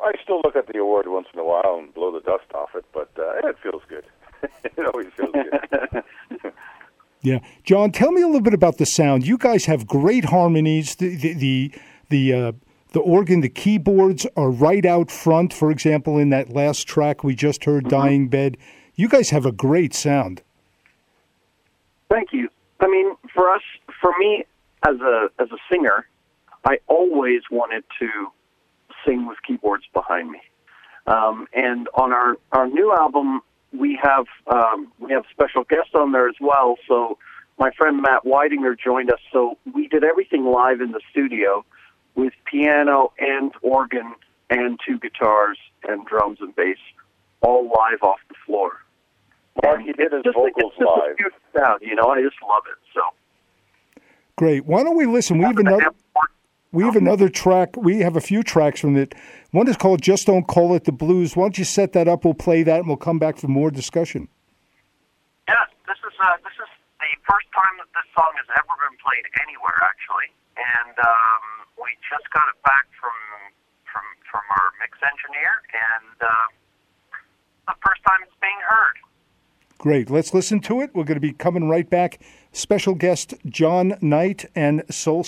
I still look at the award once in a while and blow the dust off it, but uh, it feels good. *laughs* it always feels good. *laughs* Yeah, John, tell me a little bit about the sound. You guys have great harmonies. The the the the, uh, the organ, the keyboards are right out front. For example, in that last track we just heard, "Dying Bed," you guys have a great sound. Thank you. I mean, for us, for me as a as a singer, I always wanted to sing with keyboards behind me. Um, and on our our new album, we have um, we have special guests on there as well. So my friend Matt Weidinger joined us. So we did everything live in the studio with piano and organ and two guitars and drums and bass, all live off the floor. Mark, he did his Just like, vocals it's just a live. sound, you know. I just love it. So Great. Why don't we listen? We have another. We have another track. We have a few tracks from it. One is called "Just Don't Call It the Blues." Why don't you set that up? We'll play that, and we'll come back for more discussion. Yeah, this is uh, this is the first time that this song has ever been played anywhere, actually, and um, we just got it back from from from our mix engineer, and uh, the first time it's being heard. Great. Let's listen to it. We're going to be coming right back. Special guest Jon Knight and Soul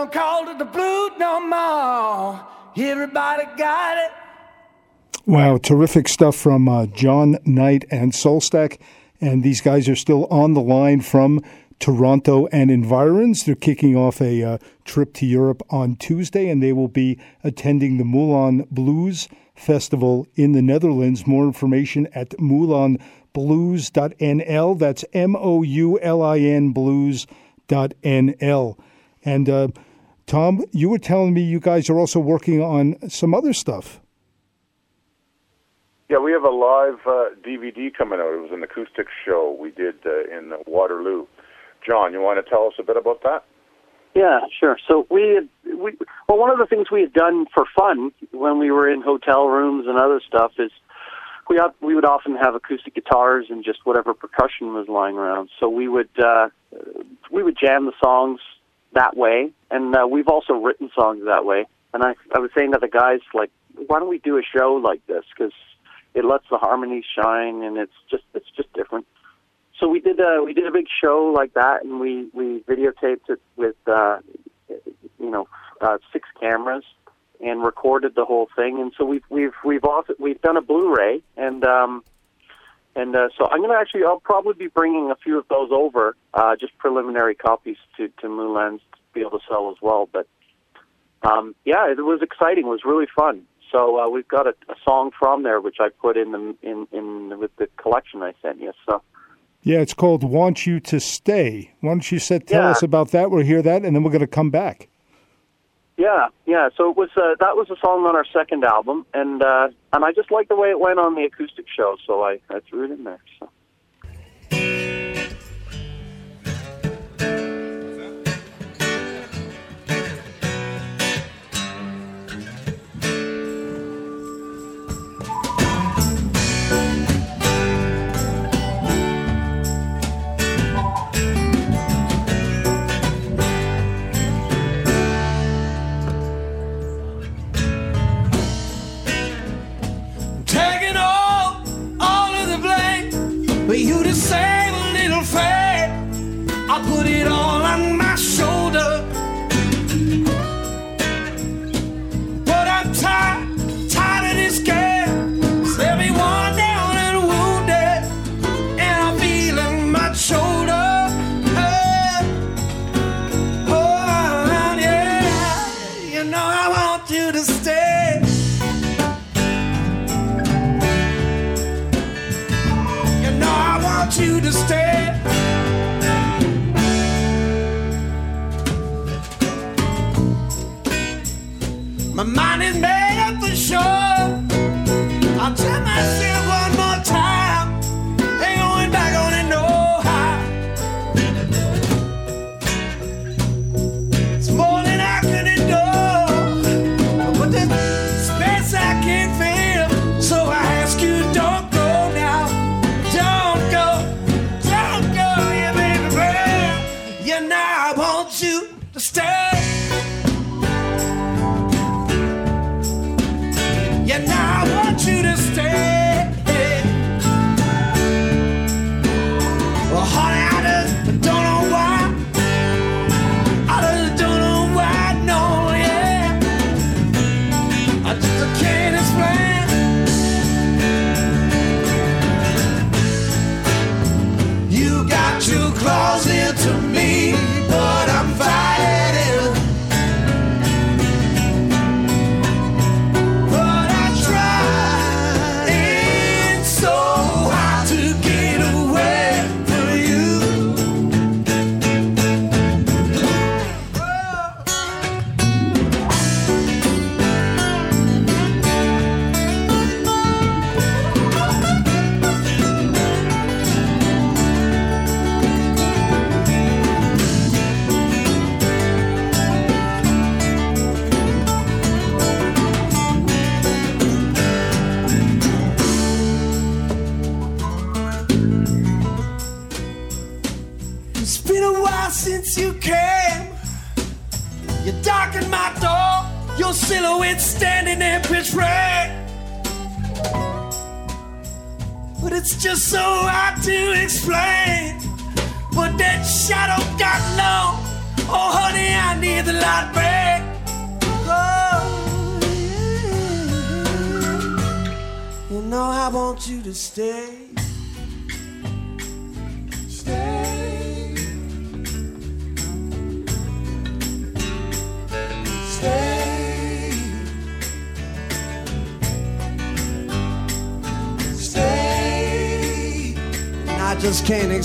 don't call it the blues no more. Everybody got it. Wow, terrific stuff from uh, Jon Knight and Soulstack. And these guys are still on the line from Toronto and environs. They're kicking off a uh, trip to Europe on Tuesday, and they will be attending the Moulin Blues Festival in the Netherlands. More information at moulinblues.nl. That's M O U L I N blues.nl. And uh, Tom, you were telling me you guys are also working on some other stuff. Yeah, we have a live uh, DVD coming out. It was an acoustic show we did uh, in Waterloo. John, you want to tell us a bit about that? Yeah, sure. So we had, we well one of the things we had done for fun when we were in hotel rooms and other stuff is we op- we would often have acoustic guitars and just whatever percussion was lying around. So we would uh, we would jam the songs that way, and uh, we've also written songs that way. And I I was saying to the guys like, why don't we do a show like this? Because it lets the harmonies shine, and it's just it's just different. So we did a we did a big show like that, and we we videotaped it with uh, you know uh, six cameras and recorded the whole thing. And so we've we've we've also we've done a Blu-ray, and um, and uh, so I'm gonna actually I'll probably be bringing a few of those over, uh, just preliminary copies to to Moulins to be able to sell as well. But um, yeah, it was exciting. It was really fun. So uh, we've got a, a song from there which I put in the in in with the collection I sent you. So. Yeah, it's called Want You to Stay. Why don't you set, tell Yeah. us about that? We'll hear that, and then we're going to come back. Yeah, yeah. So it was uh, that was a song on our second album, and uh, and I just liked the way it went on the acoustic show, so I, I threw it in there. So. Put it all on my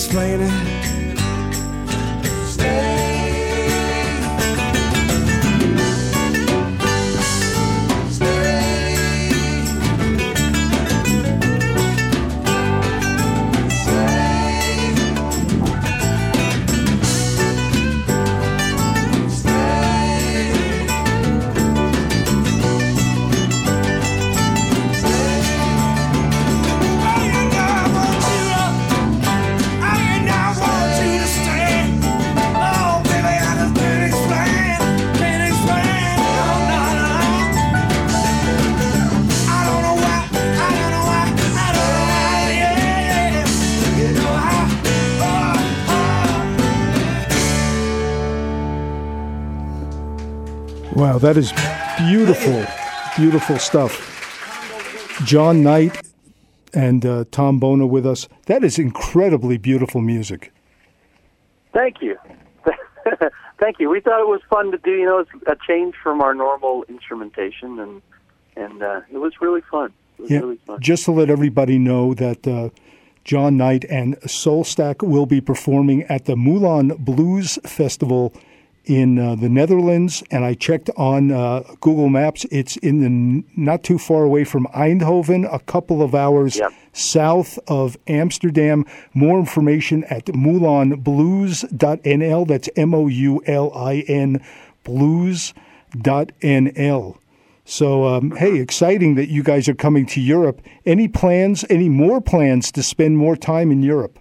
explain it. That is beautiful, beautiful stuff. Jon Knight and uh, Tom Bona with us. That is incredibly beautiful music. Thank you. *laughs* Thank you. We thought it was fun to do. You know, it's a change from our normal instrumentation, and and uh, it was really fun. Was Yeah, really fun. just to let everybody know that uh, Jon Knight and Soulstack will be performing at the Moulin Blues Festival in uh, the Netherlands. And I checked on uh, Google Maps; it's in the n- not too far away from Eindhoven, a couple of hours south of Amsterdam. More information at moulinblues.nl. That's M O U L I N blues.nl. So, um, hey, exciting that you guys are coming to Europe. Any plans, any more plans to spend more time in Europe?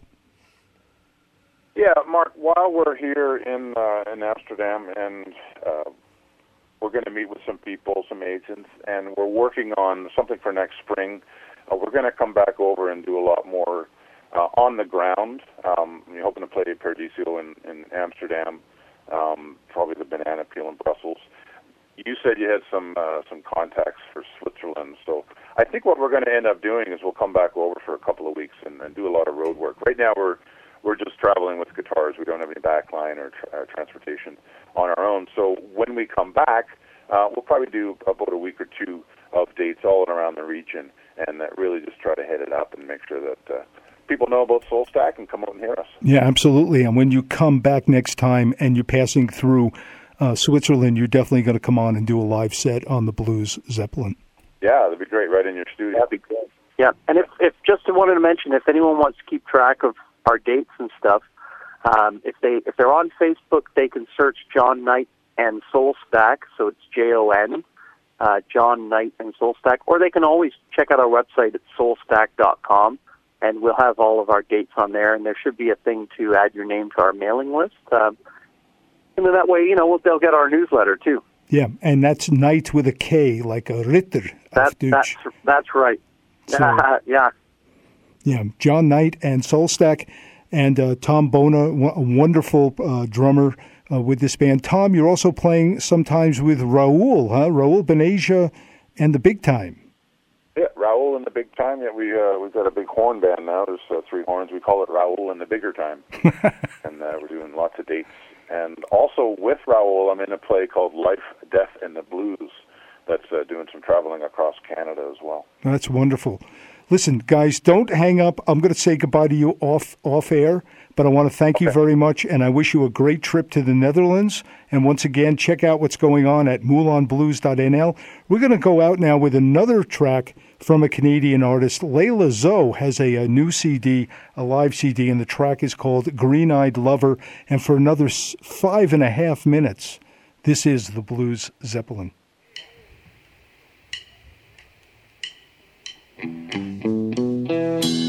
Yeah, Mark. While we're here in uh, in Amsterdam, and uh, we're going to meet with some people, some agents, and we're working on something for next spring. Uh, we're going to come back over and do a lot more uh, on the ground. Um, we're hoping to play Paradiso in, in Amsterdam, um, probably the Banana Peel in Brussels. You said you had some uh, some contacts for Switzerland, so I think what we're going to end up doing is we'll come back over for a couple of weeks and, and do a lot of road work. Right now, we're we're just traveling with guitars. We don't have any backline or tra- uh, transportation on our own. So when we come back, uh, we'll probably do about a week or two of dates all around the region, and that really just try to head it up and make sure that uh, people know about Soulstack and come out and hear us. Yeah, absolutely. And when you come back next time and you're passing through uh, Switzerland, you're definitely going to come on and do a live set on the Blues Zeppelin. Yeah, that'd be great, right in your studio. That'd be great. Yeah, and if if just wanted to mention, if anyone wants to keep track of our dates and stuff, um, if they if they're on Facebook, they can search Jon Knight and Soul Stack. So it's J O N, uh, Jon Knight and Soulstack, or they can always check out our website at soulstack.com, and we'll have all of our dates on there. And there should be a thing to add your name to our mailing list, um, and then that way, you know, they'll get our newsletter too. Yeah, and that's Knight with a K, like a Ritter. That, that's that's right. So- *laughs* yeah. Yeah, Jon Knight and Soulstack, and uh, Tom Bona, a wonderful uh, drummer uh, with this band. Tom, you're also playing sometimes with Raoul, huh? Raoul Bhaneja and the Big Time. Yeah, Raoul and the big time. Yeah, we uh, we've got a big horn band now. There's uh, three horns. We call it Raoul and the bigger time, *laughs* and uh, we're doing lots of dates. And also with Raoul, I'm in a play called Life, Death, and the Blues. That's uh, doing some traveling across Canada as well. That's wonderful. Listen, guys, don't hang up. I'm going to say goodbye to you off off air, but I want to thank you very much, and I wish you a great trip to the Netherlands. And once again, check out what's going on at moulinblues.nl. We're going to go out now with another track from a Canadian artist. Layla Zoe has a, a new CD, a live CD, and the track is called Green Eyed Lover. And for another five and a half minutes, this is the Blues Zeppelin. Thank you.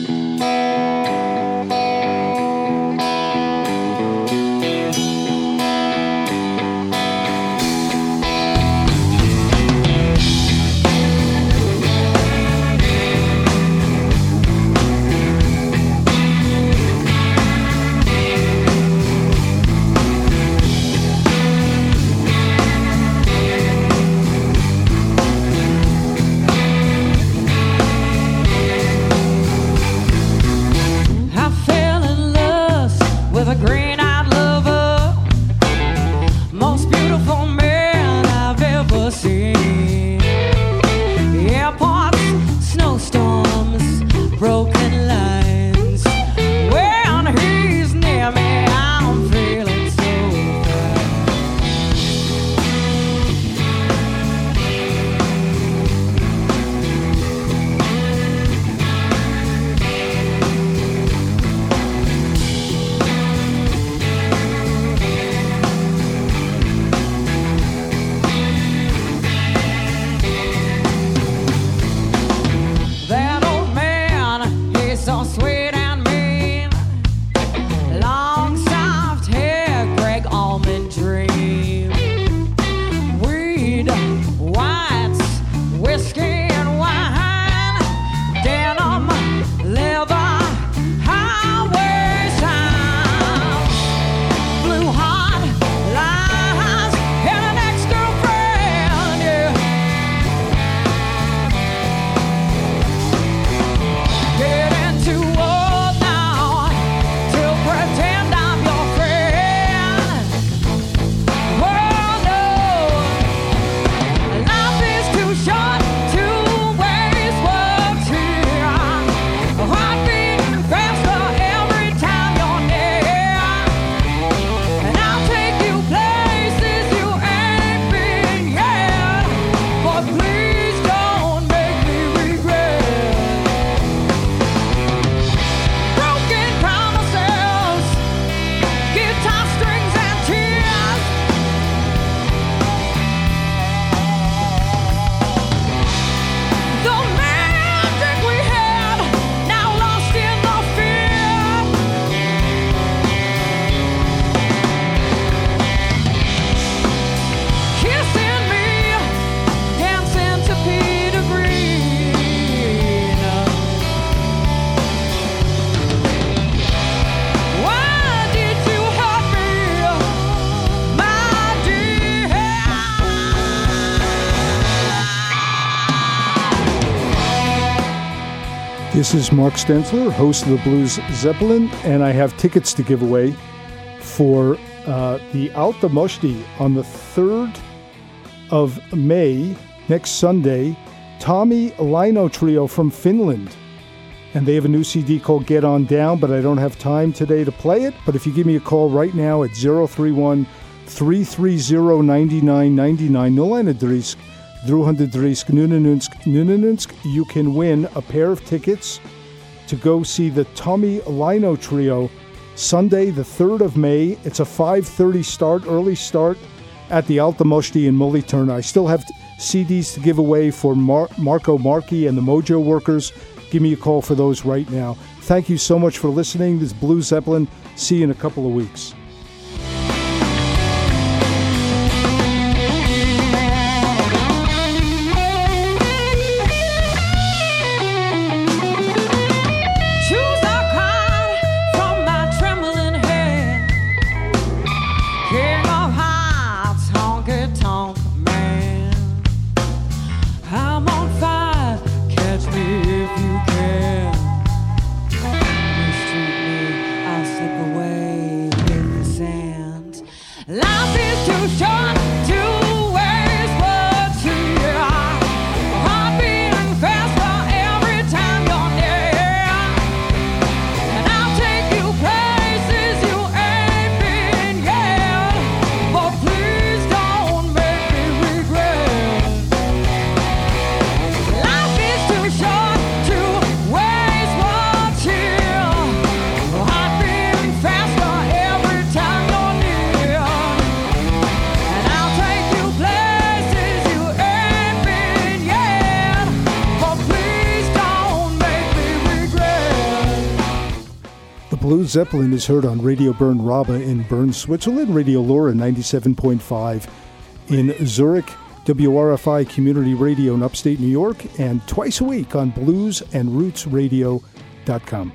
This is Mark Stensler, host of the Blues Zeppelin, and I have tickets to give away for uh, the Alti Moschti on the 3rd of May, next Sunday. Tomi Leino Trio from Finland. And they have a new CD called Get On Down, but I don't have time today to play it. But if you give me a call right now at 031 330 9999, Nolan Adrisk, Druhandadrisk, Nunanunsk, Nunanunsk, you can win a pair of tickets to go see the Tomi Leino Trio Sunday, the 3rd of May. It's a 5.30 start, early start at the Alti Moschti in Mühlethurnen. I still have CDs to give away for Mar- Marco Marchi and the Mojo Workers. Give me a call for those right now. Thank you so much for listening. This is Blue Zeppelin. See you in a couple of weeks. Zeppelin is heard on Radio Bern Rabe in Bern, Switzerland, Radio LoRa 97.5 in Zurich, WRFI Community Radio in upstate New York, and twice a week on bluesandrootsradio.com.